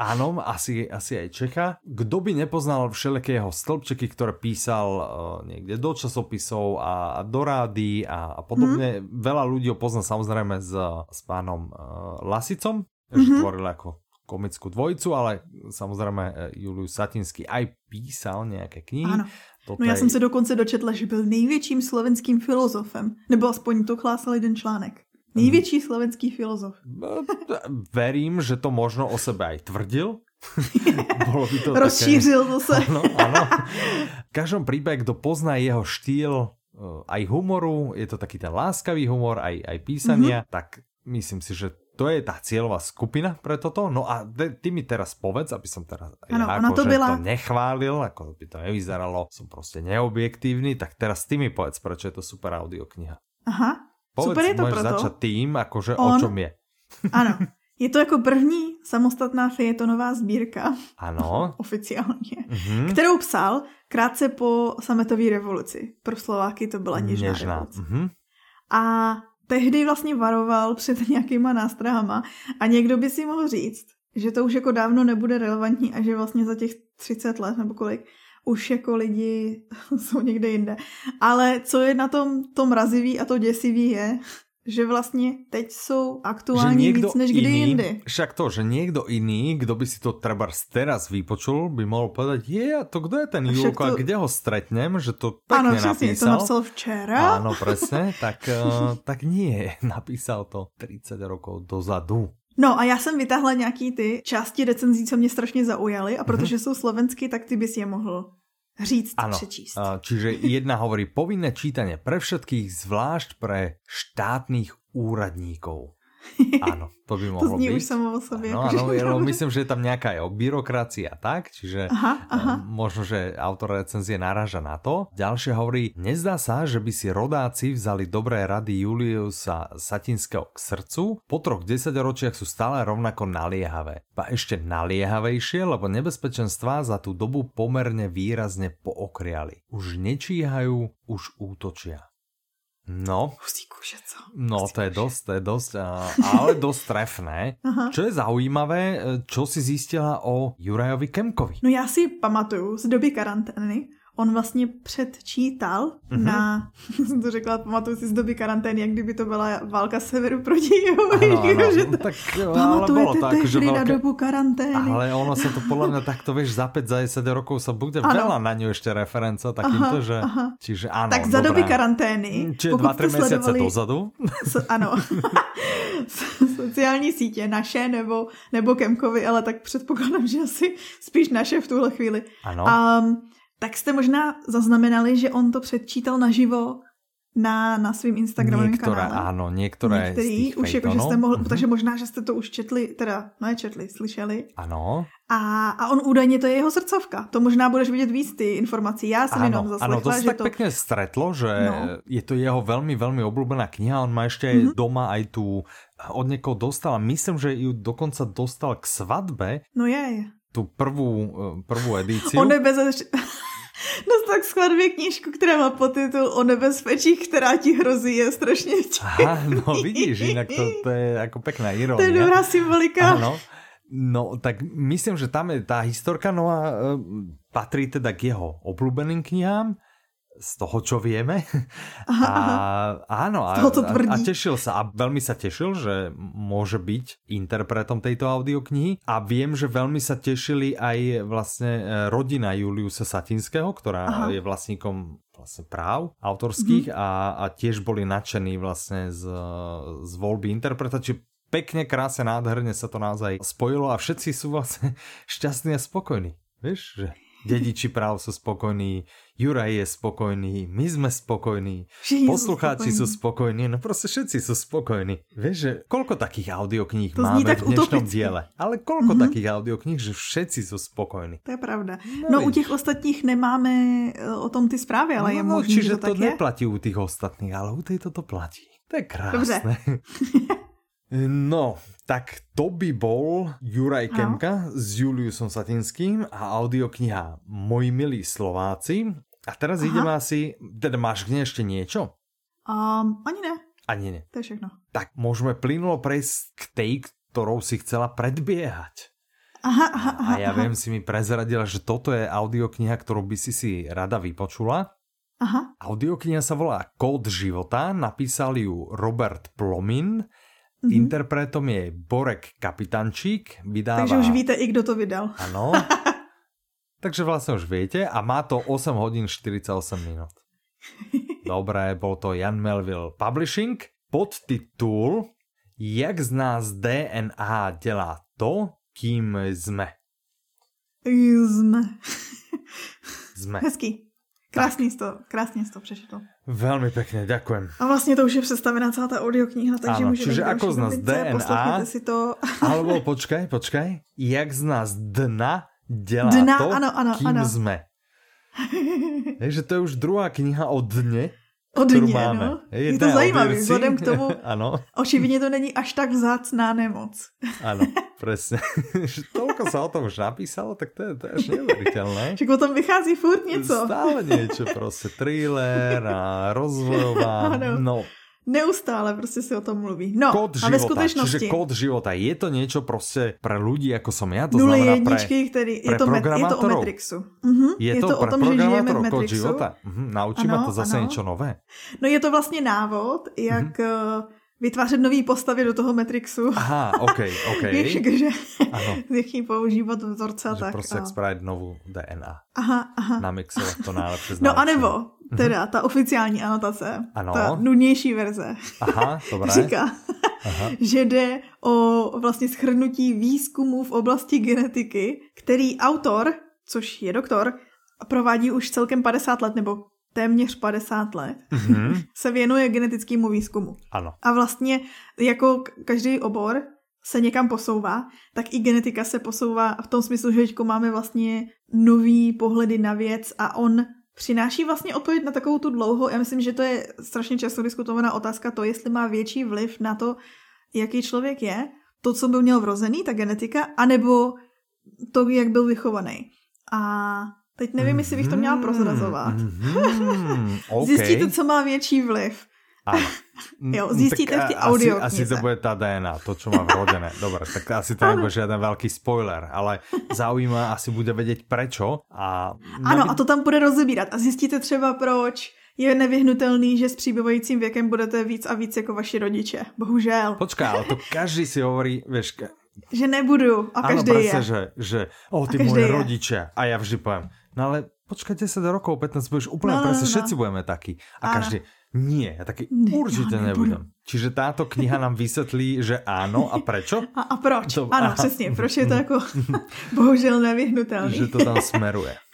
Áno, asi, asi aj Čecha. Kto by nepoznal všelijaké jeho stĺpčeky, ktoré písal uh, niekde do časopisov a, a do rády a, a podobne. Hmm. Veľa ľudí ho pozná samozrejme s, s pánom uh, Lasicom, mm-hmm. že tvoril ako komickú dvojicu, ale samozrejme e, Julius Satinský aj písal nějaké knihy. Ano. No já jsem se dokonce dočetla, že byl největším slovenským filozofem. Nebo aspoň to chlásal jeden článek. Největší hmm. slovenský filozof. No, verím, že to možno o sebe aj tvrdil. <laughs> Bolo by to Rozšířil také... to se. Ano, ano. V každom prípade, kto pozná jeho štýl e, aj humoru, je to taký ten láskavý humor, aj, aj písania, mm -hmm. tak myslím si, že to je tá cieľová skupina pre toto. No a ty mi teraz povedz, aby som teraz ano, ja, ako, to, byla... to nechválil, ako by to nevyzeralo, som proste neobjektívny, tak teraz ty mi povedz, prečo je to super audiokniha. Aha, povedz, super je to proto. začať tým, akože On... o čom je. <laughs> Ano, je to jako první samostatná fejetonová sbírka. Ano. <laughs> Oficiálně. Mm-hmm. Kterou psal krátce po sametové revoluci. Pro Slováky to byla něžná, něžná. revoluce. Mm-hmm. A tehdy vlastně varoval před nějakýma nástrahama a někdo by si mohl říct, že to už jako dávno nebude relevantní a že vlastně za těch 30 let nebo kolik už jako lidi <laughs> jsou někde jinde. Ale co je na tom to mrazivý a to děsivý je, že vlastně teď jsou aktuální víc než kdy iný, jindy. Však to, že někdo jiný, kdo by si to třeba teraz vypočul, by mohl povedať, je, a to kdo je ten Julko to... a kde ho stretnem, že to pekne ano, přesně, napísal. to napsal včera. Ano, přesně, tak, uh, tak nie, napísal to 30 rokov dozadu. No a já jsem vytáhla nějaký ty části recenzí, co mě strašně zaujaly a protože mm-hmm. jsou slovensky, tak ty bys je mohl říct, ano, přečíst. Čiže jedna hovorí povinné čítanie pre všetkých, zvlášť pre štátnych úradníkov. <laughs> Áno, to by mohlo to zní byť. už samo o sobě. No, áno, ja <laughs> myslím, že je tam nejaká aj o byrokracii a tak, čiže aha, aha. možno, že autor recenzie naráža na to. Ďalšie hovorí, nezdá sa, že by si rodáci vzali dobré rady Juliusa Satinského k srdcu, po troch desaťročiach sú stále rovnako naliehavé. Pa ešte naliehavejšie, lebo nebezpečenstvá za tú dobu pomerne výrazne pookriali. Už nečíhajú, už útočia. No. Hustý kůže, co? No, Hustý to je dosť, to je dosť, ale dosť trefné. <laughs> Čo je zaujímavé, čo si zjistila o Jurajovi Kemkovi? No já si pamatuju z doby karantény, on vlastně předčítal mm-hmm. na, <laughs> jsem to řekla, pamatuju si z doby karantény, jak kdyby to byla válka severu proti <laughs> jihu. Ano, ano, že to, tak, ale bolo tak, že veľké, na dobu karantény. Ale ono sa to podľa mňa takto, vieš, za 5, za 10 rokov sa bude ano. veľa na ňu ešte referenca takýmto, aha, že... Aha. Čiže áno, Tak za dobré. doby karantény. Mm, čiže 2-3 mesiace dozadu. So, ano. <laughs> Sociální sítě, naše nebo, nebo Kemkovi, ale tak předpokládám, že asi spíš naše v tuhle chvíli. Ano. Um, tak jste možná zaznamenali, že on to předčítal naživo na, na svým Instagramovém některé, kanále. Ano, některé Některý, už jako, že jste mohli, mm-hmm. takže možná, že jste to už četli, teda, no je četli, slyšeli. Ano. A, a on údajně to je jeho srdcovka. To možná budeš vidět víc ty informací. Já jsem ano, jenom zaslechla, ano, to že tak to... pěkně stretlo, že no. je to jeho velmi, velmi oblúbená kniha. On má ještě mm-hmm. doma aj tu od někoho dostal a myslím, že ju dokonce dostal k svatbe. No je. Tu prvú, eh, prvú edíciu. On je bez dostal k skladbě knížku, která má podtitul o nebezpečích, která ti hrozí, je strašně Aha, no vidíš, jinak to, to je jako pekná ironia. To je dobrá symbolika. Ano. No, tak myslím, že tam je tá historka, no a patrí teda k jeho obľúbeným knihám z toho, čo vieme. Aha, a, áno, a, a, a tešil sa, a veľmi sa tešil, že môže byť interpretom tejto audioknihy a viem, že veľmi sa tešili aj vlastne e, rodina Juliusa Satinského, ktorá Aha. je vlastníkom vlastne práv autorských mm. a, a tiež boli nadšení vlastne z, z voľby interpreta, či pekne, krásne, nádherne sa to naozaj spojilo a všetci sú vlastne <laughs> šťastní a spokojní. Vieš, že Dediči práv sú spokojní, Juraj je spokojný, my sme spokojní, Všichni poslucháči sú spokojní. no prostě všetci sú spokojní. Vieš, že koľko takých audiokníh to máme v dnešnom utopicky. diele? Ale koľko mm-hmm. takých audiokníh, že všetci sú spokojní. To je pravda. No, no u těch ostatních nemáme eh, o tom ty zprávy, ale no, je možné, že to, to tak neplatí u tých ostatných, ale u tejto to platí. To je krásne. Dobře. <laughs> No, tak to by bol Juraj Kemka no. s Juliusom Satinským a audiokniha Moji milí Slováci. A teraz Aha. ideme asi, teda máš k ešte niečo? Um, ani ne. Ani ne. To je všechno. Tak môžeme plynulo prejsť k tej, ktorou si chcela predbiehať. Aha, aha, aha, a ja aha. viem, si mi prezradila, že toto je audiokniha, ktorú by si si rada vypočula. Aha. Audiokniha sa volá Kód života, napísal ju Robert Plomin Mm-hmm. Interpretom je Borek Kapitančík. Vydává... Takže už víte i kdo to vydal. Ano. <laughs> Takže vlastně už viete a má to 8 hodin 48 minut. Dobré, bol to Jan Melville Publishing. Podtitul Jak z nás DNA dělá to, kým jsme. Jsme. Jsme. Hezký. Krásný jsi to, krásně jsi to přečetl. Velmi pěkně, děkujem. A vlastně to už je představená celá ta audiokniha, takže ano, může čiže ako z nás DNA, si to. <laughs> alebo počkaj, počkaj, jak z nás dna dělá dna, to, ano, ano, kým ano. jsme. <laughs> Takže to je už druhá kniha o dně, o dně, máme. No. Je, je to zajímavé, vzhledem k tomu, <laughs> ano. očividně to není až tak vzácná nemoc. <laughs> ano, přesně. <laughs> Tolko se o tom už napísalo, tak to je, to je až neuvěřitelné. Že o tom vychází furt něco. Stále něco, prostě thriller a rozvojová, no Neustále prostě si o tom mluví. No, kód a ve skutečnosti... Čiže kód života, je to něco prostě pre lidi, jako som ja? To Nuly znamená jedničky, pre, který, je, to met, je to o Matrixu. Uh-huh. Je, je to, to o tom, že žijeme v Matrixu. života. Uh-huh. Naučíme to zase ano. něco nové. No je to vlastně návod, jak uh-huh. Vytvářet nový postavy do toho Matrixu. Aha, ok, ok. <laughs> Víš, že <laughs> jak používat vzorce a tak. prostě a... jak spravit novou DNA. Aha, aha. Namixovat to najlepší No anebo, teda ta oficiální anotace, ano. ta nudnější verze, Aha, <laughs> dobré. říká, Aha. že jde o vlastně schrnutí výzkumu v oblasti genetiky, který autor, což je doktor, provádí už celkem 50 let, nebo téměř 50 let, mm-hmm. <laughs> se věnuje genetickému výzkumu. Ano. A vlastně jako každý obor se někam posouvá, tak i genetika se posouvá v tom smyslu, že máme vlastně nový pohledy na věc a on přináší vlastně odpověď na takovou tu dlouhou, já myslím, že to je strašně často diskutovaná otázka, to jestli má větší vliv na to, jaký člověk je, to, co byl měl vrozený, ta genetika, anebo to, jak byl vychovaný. A teď nevím, jestli bych to měla prozrazovat. Mm, <laughs> okay. Zjistíte, co má větší vliv. Áno. <laughs> Jo, zistíte v té audio asi, asi to bude tá DNA, to, čo má vrodené. <laughs> Dobre, tak asi to nebude žiaden veľký spoiler, ale zaujíma, asi bude vedieť prečo. A ano, a to tam bude rozebírat. A zjistíte třeba, proč je nevyhnutelný, že s příběvajícím věkem budete víc a víc jako vaši rodiče. Bohužel. Počká, ale to každý si hovorí, vieš, že nebudu a každý ano, je. že, že o, ty moje rodiče. A ja vždy poviem, no ale počkaj 10 rokov, 15 budeš úplne no, presne, no, no. všetci budeme takí. A ano. každý, nie, ja taký ne, určite ja nebudem. Čiže táto kniha nám vysvetlí, že áno a prečo? <laughs> A, a proč? To, ano, aha. přesně, proč je to <laughs> jako bohužel nevyhnutelný. Že to tam smeruje. <laughs>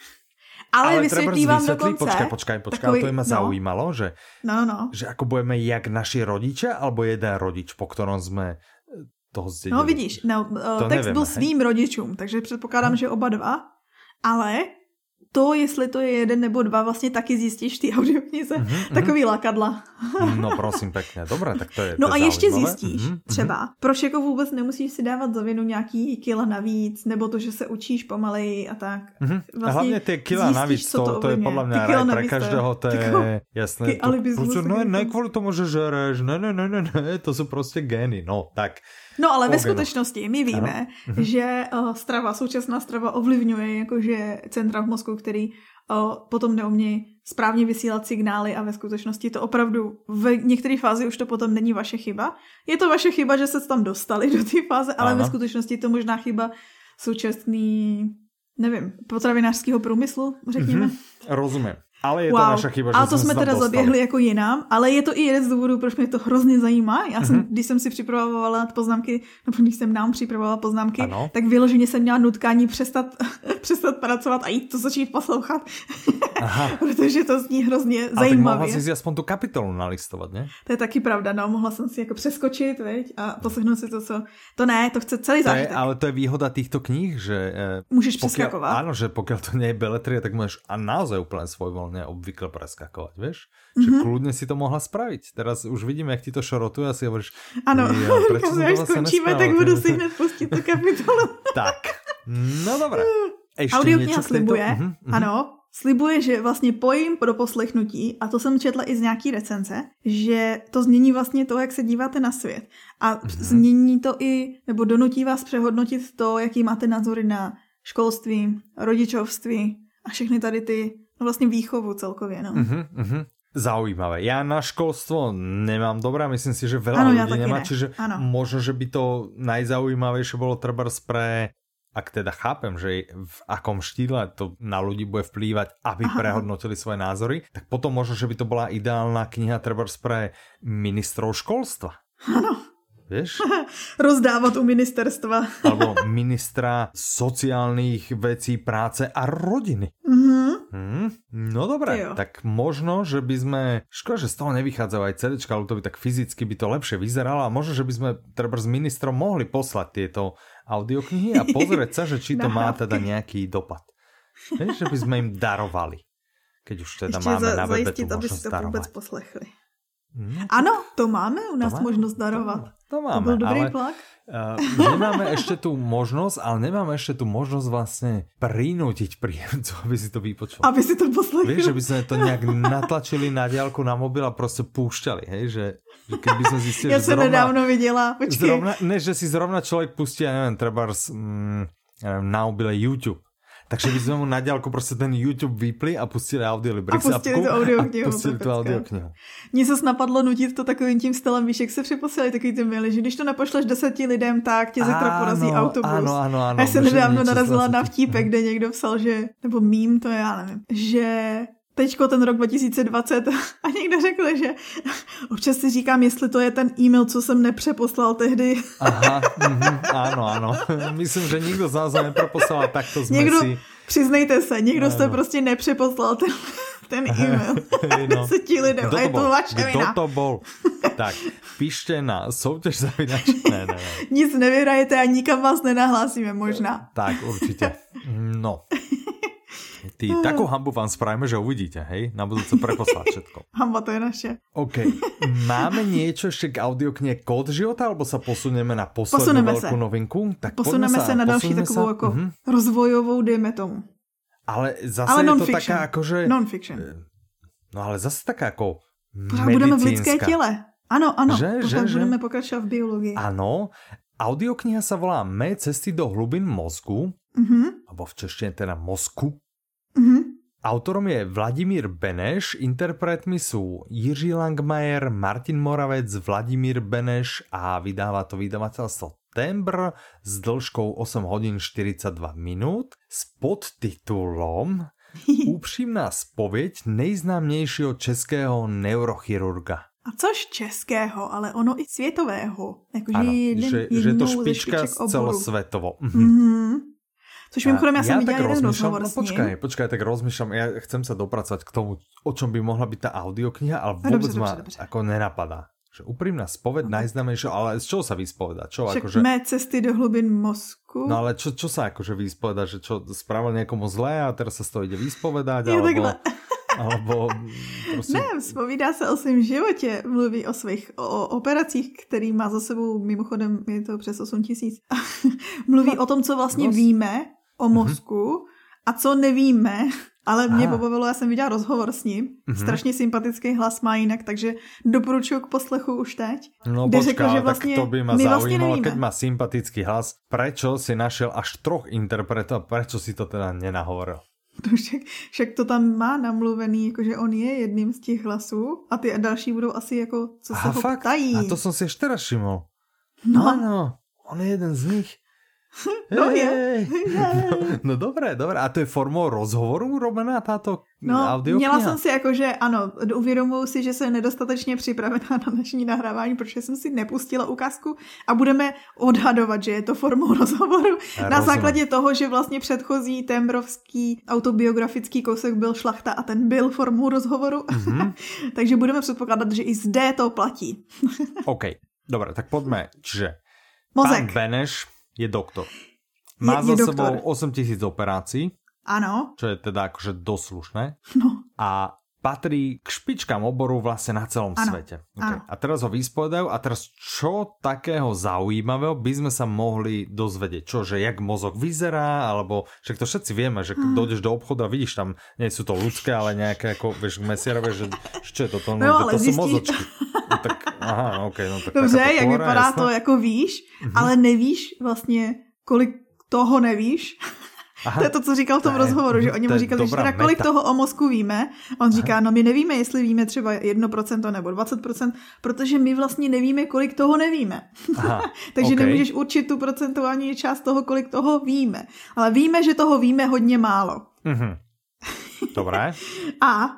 Ale, Ale vysvětlí vám dokonce. Počkaj, počkaj, počkaj, takový, to ma no. zaujímalo, že, no, no. že ako budeme jak naši rodiče, alebo jeden rodič, po ktorom sme eh, toho zdedili. No vidíš, no, to text nevieme, byl hej? svým rodičům, takže předpokládám, hm. že oba dva, ale to, jestli to je jeden nebo dva, vlastně taky zjistíš ty audioknize. Mm-hmm, Takový lakadla. <laughs> no prosím pěkně, dobré, tak to je No to a je ještě zjistíš mm-hmm, třeba, proč jako vůbec nemusíš si dávat za vinu nějaký kila navíc, nebo to, že se učíš pomaleji a tak. Mm-hmm. Vlastně a hlavně ty kila navíc, to, to, to je podle mě raj pre každého, to je jasné. To, ne, ne kvůli tomu, že žereš, ne, ne, ne, ne, ne, to jsou prostě geny, no, tak. No ale ve skutečnosti my víme, ano. Mhm. že uh, strava, současná strava ovlivňuje jakože centra v mozku, který uh, potom neumějí správně vysílat signály a ve skutečnosti to opravdu v některé fázi už to potom není vaše chyba. Je to vaše chyba, že se tam dostali do té fáze, ale ano. ve skutečnosti to možná chyba současný, nevím, potravinářského průmyslu, řekněme. Mm-hmm. Rozumím. Ale je wow. to naša chyba, že Ale to jsme, jsme teda dostali. zaběhli jako jinam, ale je to i jeden z důvodů, proč mě to hrozně zajímá. Já jsem, mm-hmm. když jsem si připravovala poznámky, nebo když jsem nám připravovala poznámky, ano. tak vyloženě jsem měla nutkání přestat <laughs> přestat pracovat a jít to začít poslouchat. Aha. <laughs> Protože to zní hrozně Ale zajímavě. mohla si aspoň tu kapitolu nalistovat, ne? To je taky pravda, no, mohla jsem si jako přeskočit, veď, a poslechnout si to, co... To ne, to chce celý to zážitek. je, ale to je výhoda týchto kníh, že... eh, Můžeš pokiaľ, přeskakovat. Áno, že pokiaľ to nie je beletria, tak môžeš a naozaj úplne svojvoľne obvykle preskakovať, vieš? Že Mhm. kľudne si to mohla spraviť. Teraz už vidíme, jak ti to šorotuje a si hovoríš, Ano, jo, prečo som to skončíme, tak budu <laughs> si hned pustit tu kapitolu. <laughs> Tak, no dobré. <laughs> Ešte Audiokniha slibuje, Mhm, mhm. ano, slibuje, že vlastně pojím pro poslechnutí, a to jsem četla i z nějaký recenze, že to změní vlastně to, jak se díváte na svět. A Mhm. změní to i, nebo donutí vás přehodnotit to, jaký máte názory na školství, rodičovství a všechny tady ty, vlastně výchovu celkově, no. Mhm, mhm. Zaujímavé. Ja na školstvo nemám dobré, myslím si, že veľa ľudí taky nemá, ne. čiže Áno. možno, že by to najzaujímavejšie bolo trebárs pre ak teda chápem, že v akom štýle to na ľudí bude vplývať, aby Aha. prehodnotili svoje názory, tak potom možno, že by to bola ideálna kniha trebárs pre ministrov školstva. Ano, Vieš? <laughs> rozdávat u ministerstva. Alebo ministra sociálnych vecí, práce a rodiny. Mhm. Hmm, no Ty dobré, jo. tak možno, že by sme, škoda, že z toho nevychádzajú aj CDčka, ale to by tak fyzicky by to lepšie vyzeralo a možno, že by sme treba s ministrom mohli poslať tieto audioknihy a pozrieť sa, že či to <laughs> má teda nejaký dopad. Vieš, že by sme im darovali. Keď už teda Ještě máme za, na webe tu zajistit, aby si to vůbec darovať. poslechli. No, Ano, to máme u nás máme, možnost to darovat. máme, To To máme, byl dobrý ale plak. Uh, nemáme ešte tú možnosť, ale nemáme ešte tú možnosť vlastne prinútiť príjemcu, aby si to vypočul. Aby si to poslechl. Vieš, že by sme to nejak natlačili na diálku na mobil a prostě púšťali, hej, že, že keby sme zistili, Já že jsem zrovna, nedávno viděla, počkej. zrovna, ne, že si zrovna človek pustí, ja neviem, treba mm, ja neviem, na mobile YouTube. Takže by sme mu na diálku prostě ten YouTube vypli a pustili Audiolibrix A pustili tu audioknihu, a pustili tu audioknihu. Mně se napadlo nutit to takovým tím stylem, víš, jak se připosílají takový ty maily, že když to nepošleš deseti lidem, tak tě zítra porazí autobus. áno, áno, áno, A já jsem nedávno narazila na vtípek, kde někdo psal, že, nebo mím, to je já nevím, že teďko ten rok 2020 <laughs> a někdo řekl, že <laughs> občas si říkám, jestli to je ten e-mail, co jsem nepřeposlal tehdy. <laughs> Aha, mhm, áno, áno. Myslím, že nikto z nás ho nepreposlal a takto sme Někdo, si... přiznejte se, někdo jste Ano. prostě nepřeposlal ten, ten e-mail no. deseti lidem a je to vaše vina. to bol? Tak, píšte na soutěž zavinač. Ne, ne, ne. Nic nevyhrajete a nikam vás nenahlásíme možná. Tak, určite. No. Ty, takú hambu vám spravíme, že uvidíte, hej? Na budúce preposlať všetko. <laughs> Hamba, to je naše. OK. Máme niečo ešte k audioknihe Kód života, alebo sa posunieme na poslednú Posuneme veľkú sa. novinku? Tak Posuneme poďme se na další posuneme takovou sa. jako Mhm. rozvojovou, dejme tomu. Ale zase Ale je to non-fiction. taká akože... Non-fiction. No ale zase taká ako Pořád budeme v lidské těle. Ano, ano. Že, Pořád že, že? budeme pokračovat v biologii. Áno, audiokniha sa volá Mé cesty do hlubin mozgu, Mhm, alebo v češtine teda mozku. Mhm. Autorom je Vladimír Beneš, interpretmi sú Jiří Langmajer, Martin Moravec, Vladimír Beneš a vydáva to vydavateľstvo Tembr s dĺžkou 8 hodín 42 minút s podtitulom <laughs> Úpřímná spověď nejznámějšího českého neurochirurga. A což českého, ale ono i světového. Jakože Ano, jeden, že, že je to špička špiček oboru. Což mimochodem já jsem ja viděla jeden rozhovor no s ním. počkaj, počkaj, tak rozmýšľam, ja chcem sa dopracovať k tomu, o čom by mohla byť tá audiokniha, ale No, vôbec dobře, ma dobře, dobře. ako nenapadá. Že úprimná spoveď Ok. najznámejšia, ale z čoho sa vyspoveda? Čo, Však akože, mé cesty do hlubin mozku. no ale čo, čo sa akože vyspoveda, že čo spravil niekomu zlé a teraz sa z toho ide vyspovedať, alebo, takhle. alebo <laughs> prostě... Ne, vzpovídá se o svém životě, mluví o svých o, o operacích, který má za sebou, mimochodem je to přes 8 tisíc. <laughs> mluví o tom, co vlastně Dost. víme o mozku a co nevíme, ale mě Aha. pobavilo, já jsem viděla rozhovor s ním, Mhm. strašně sympatický hlas má jinak, takže doporučuji k poslechu už teď. No kde počká, řekl, že vlastně tak to by ma my vlastně zaujímalo, nevíme. keď má sympatický hlas, prečo si našiel až troch interpretov a prečo si to teda nenahovoril? <laughs> To však, však to tam má namluvený, jakože on je jedním z těch hlasů a ty další budou asi jako, co se Aha, ho fakt? ptají. A to som si ešte teraz všimol. No, Áno, on je jeden z nich. <laughs> No je. No, <laughs> no dobré, dobré. A to je formou rozhovoru robená táto No, audiokniha? měla jsem si jako, že ano, uvědomuji si, že jsem nedostatečně připravená na dnešní nahrávání, protože jsem si nepustila ukázku a budeme odhadovat, že je to formou rozhovoru Já na základě toho, že vlastně předchozí Tembrovský autobiografický kousek byl šlachta a ten byl formou rozhovoru. Mhm. <laughs> Takže budeme předpokládat, že i zde to platí. OK, dobre, tak poďme. Čiže Mozek. pán Beneš je doktor. Má Je- je za doktor. sebou 8 tisíc operácií, Ano, čo je teda akože dosť slušné. no, A patrí k špičkám oboru vlastne na celom Áno, svete. áno. A teraz ho vyspovedajú a teraz čo takého zaujímavého by sme sa mohli dozvedieť? Čo, že jak mozog vyzerá, alebo však to všetci vieme, že Hm. keď dojdeš do obchodu a vidíš tam, nie sú to ľudské, ale nejaké ako, vieš, mesierové, že, čo je to? To, No, ale to sú zjistíš- mozočky. <laughs> No, tak, aha, ok, no tak dobře, taká jak vypadá jasné. to, jako víš, ale nevíš vlastně, kolik toho nevíš. Aha. To je to, co říkal v tom To rozhovoru, že oni mu říkali, že teda kolik meta. toho o mozku víme. On říká, no my nevíme, jestli víme třeba 1% nebo 20%, protože my vlastně nevíme, kolik toho nevíme. Aha, <laughs> Takže ok. nemůžeš určit tu procentuální část toho, kolik toho víme. Ale víme, že toho víme hodně málo. Mhm. Dobré. A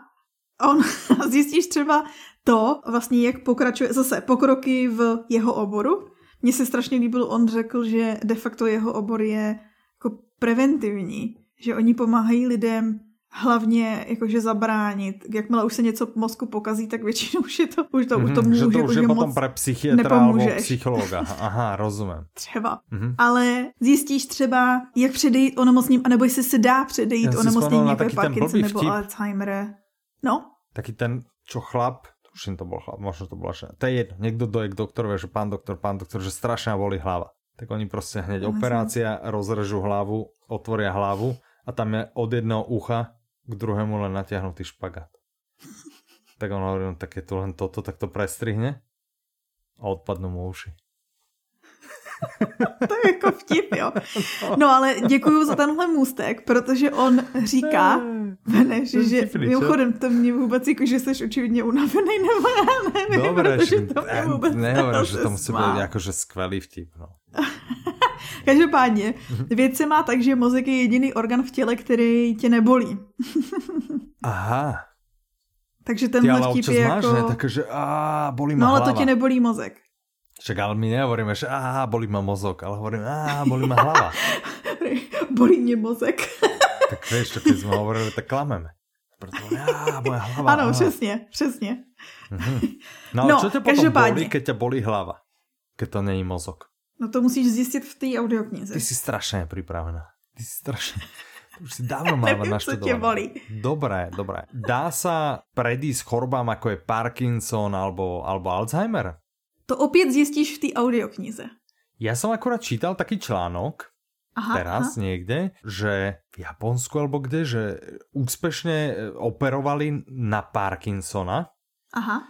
on <laughs> zjistíš třeba to, vlastně jak pokračuje, zase pokroky v jeho oboru. Mně se strašně líbilo, on řekl, že de facto jeho obor je jako preventivní, že oni pomáhají lidem hlavně jakože zabránit. Jakmile už se něco v mozku pokazí, tak většinou už je to, už to, už to Mhm, může, že to už je potom pre psychiatra nepomůžeš. psychologa. Aha, rozumím. třeba. Mhm. Ale zjistíš třeba, jak předejít onemocněním, anebo jestli se dá předejít Já onemocnění, jako je Parkinson nebo. Alzheimer. No, Taký ten, čo chlap, tuším to bol chlap, možno to bola žena. To je jedno, niekto doje k doktorovi, že pán doktor, pán doktor, že strašne ma boli hlava. Tak oni proste hneď Jasne. operácia, rozrežú hlavu, otvoria hlavu a tam je od jedného ucha k druhému len natiahnutý špagát. Tak on hovorí, no tak je tu len toto, tak to prestrihne a odpadnú mu uši. <laughs> to je jako vtip, jo. No ale děkuju za tenhle můstek, protože on říká, Beneš, že vtipný, mimochodem to mě vůbec jako, že jsi očividně unavený, nebo já nevím, Dobre, protože že, to mě vůbec nehovorím, že to musí smál. byť akože skvelý vtip. No. <laughs> Každopádně, věc se má tak, že mozek je jediný orgán v těle, který tě nebolí. <laughs> Aha, Takže ale vtip je máš, jako... ne? Takže á, bolí No ale hlava. to ti nebolí mozek. Však ale my nehovoríme, že á, bolí ma mozog, ale hovoríme, á, bolí ma hlava. <laughs> Bolí mě mozek. <laughs> tak vieš, čo keď sme hovorili, tak klameme. Preto, á, moja hlava. Ano, á. přesně, přesně. No ale No, čo ťa potom každopádně. bolí, keď ťa bolí hlava? Keď to není mozog. No to musíš zjistit v té audioknize. Ty si strašne pripravená. Ty si strašne... To už si dávno <laughs> máva Nevím, co tě bolí. Dobré, dobré. Dá sa predísť chorobám, ako je Parkinson alebo, alebo Alzheimer? To opět zjistíš v té audioknize. Ja som akurát čítal taký článok, Aha, teraz aha. niekde, že v Japonsku alebo kde, že úspešne e, operovali na Parkinsona aha.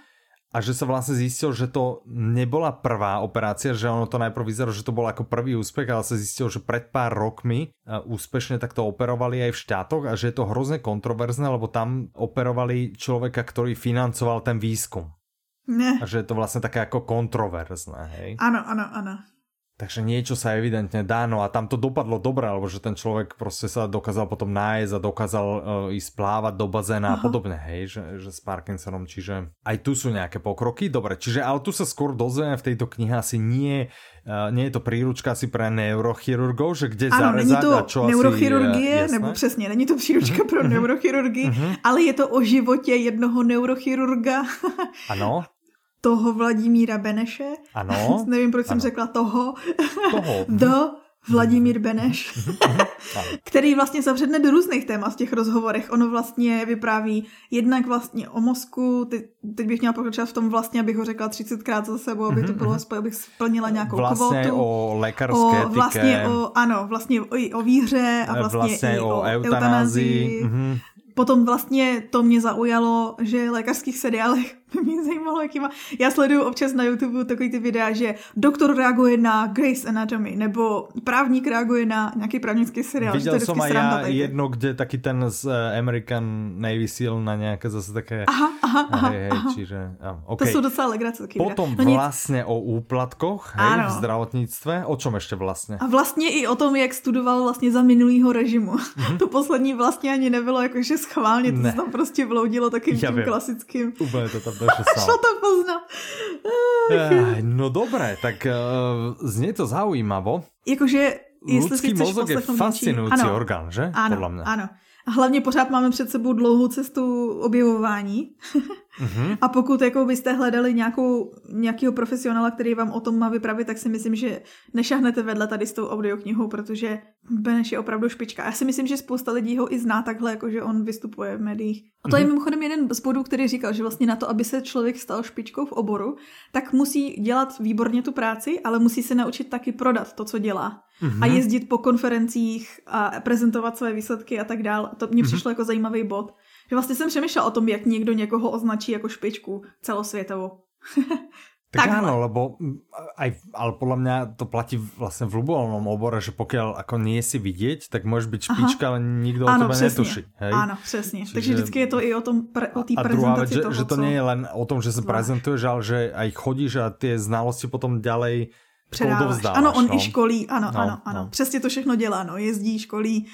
a že sa vlastne zistil, že to nebola prvá operácia, že ono to najprv vyzeralo, že to bol ako prvý úspech, ale sa zistilo, že pred pár rokmi e, úspešne takto operovali aj v štátoch a že je to hrozne kontroverzné, lebo tam operovali človeka, ktorý financoval ten výskum. Ne. A že je to vlastne také ako kontroverzné, hej? Ano, ano, ano. Takže niečo sa evidentne dá, no a tam to dopadlo dobre, alebo že ten človek proste sa dokázal potom nájsť a dokázal uh, ísť plávať do bazéna a podobne, hej, že, že s Parkinsonom, čiže aj tu sú nejaké pokroky, dobre, čiže ale tu sa skôr dozvieme v tejto knihe asi nie, uh, nie je to príručka asi pre neurochirurgov, že kde Ano, není zarezať to a čo neurochirurgie, asi, nebo přesně, není to příručka pro neurochirurgii, ale je to o životě jednoho neurochirurga, Ano, <laughs> toho Vladimíra Beneše. ano, <laughs> Nevím, proč jsem ano. řekla toho. toho. <laughs> Do Vladimír Beneš, <laughs> který vlastně zavředne do různých témat v těch rozhovorech. Ono vlastně vypráví jednak vlastně o mozku, teď, teď bych měla pokračovat v tom vlastně, abych ho řekla 30krát za sebou, aby to bylo, aspoň, abych splnila nějakou Vlastne kvotu. o lekárské etike. vlastně o, ano, vlastně o, i o víře a vlastně, vlastne i o o eutanázii. eutanázii. Mhm. Potom vlastně to mě zaujalo, že v lékařských seriálech <laughs> mě zajímalo, jaký má. Já sleduju občas na YouTube takový ty videa, že doktor reaguje na Grace Anatomy, nebo právník reaguje na nějaký právnický seriál. Viděl jsem aj já jedno, kde taky ten z eh, American Navy SEAL na nějaké zase také... Aha, aha, aha. Hej, hej, aha. Čiže, ja, okay. To jsou docela legrace. Potom no vlastně o úplatkoch hej, ano. v zdravotnictve. O čom ještě vlastně? A vlastně i o tom, jak studoval vlastně za minulýho režimu. Mm-hmm. <laughs> to poslední vlastně ani nebylo jakože schválně, to ne. se tam prostě vloudilo takým já tím vím. klasickým. Úplně to tam došlo Šlo to poznat. no dobré, tak uh, znie to zaujímavo. Jakože, jestli Ľudský si mozog je fascinující ano, orgán, že? Ano, Podle mě. ano. A hlavně pořád máme před sebou dlouhou cestu objevování. <laughs> mm-hmm. A pokud jako byste hledali nějakou, nějakého profesionála, který vám o tom má vypravit, tak si myslím, že nešahnete vedle tady s tou audioknihou, protože Beneš je opravdu špička. Já si myslím, že spousta lidí ho i zná takhle, jako že on vystupuje v médiích. A to mm-hmm. je mhm. mimochodem jeden z bodů, který říkal, že vlastně na to, aby se člověk stal špičkou v oboru, tak musí dělat výborně tu práci, ale musí se naučit taky prodat to, co dělá mm-hmm. a mhm. jezdit po konferencích a prezentovat své výsledky a tak dále. To mě mm-hmm. přišlo jako zajímavý bod. Že vlastně jsem přemýšlel o tom, jak někdo někoho označí jako špičku celosvětovou. <laughs> Tak Takhle. áno, lebo aj, ale podľa mňa to platí vlastne v ľubovolnom obore, že pokiaľ ako nie si vidieť, tak môžeš byť špička, Aha. ale nikto ano, o tebe přesně. netuší. Hej? Áno, přesně. Čiže... Takže vždycky je to i o, tom pre, o té prezentaci druhá vec, že, toho, že to co... nie je len o tom, že sa prezentuješ, ale že aj chodíš a tie znalosti potom ďalej předáváš. Ano, on no. i školí, ano, no, ano, ano. No. Přesně to všechno dělá, no, jezdí, školí,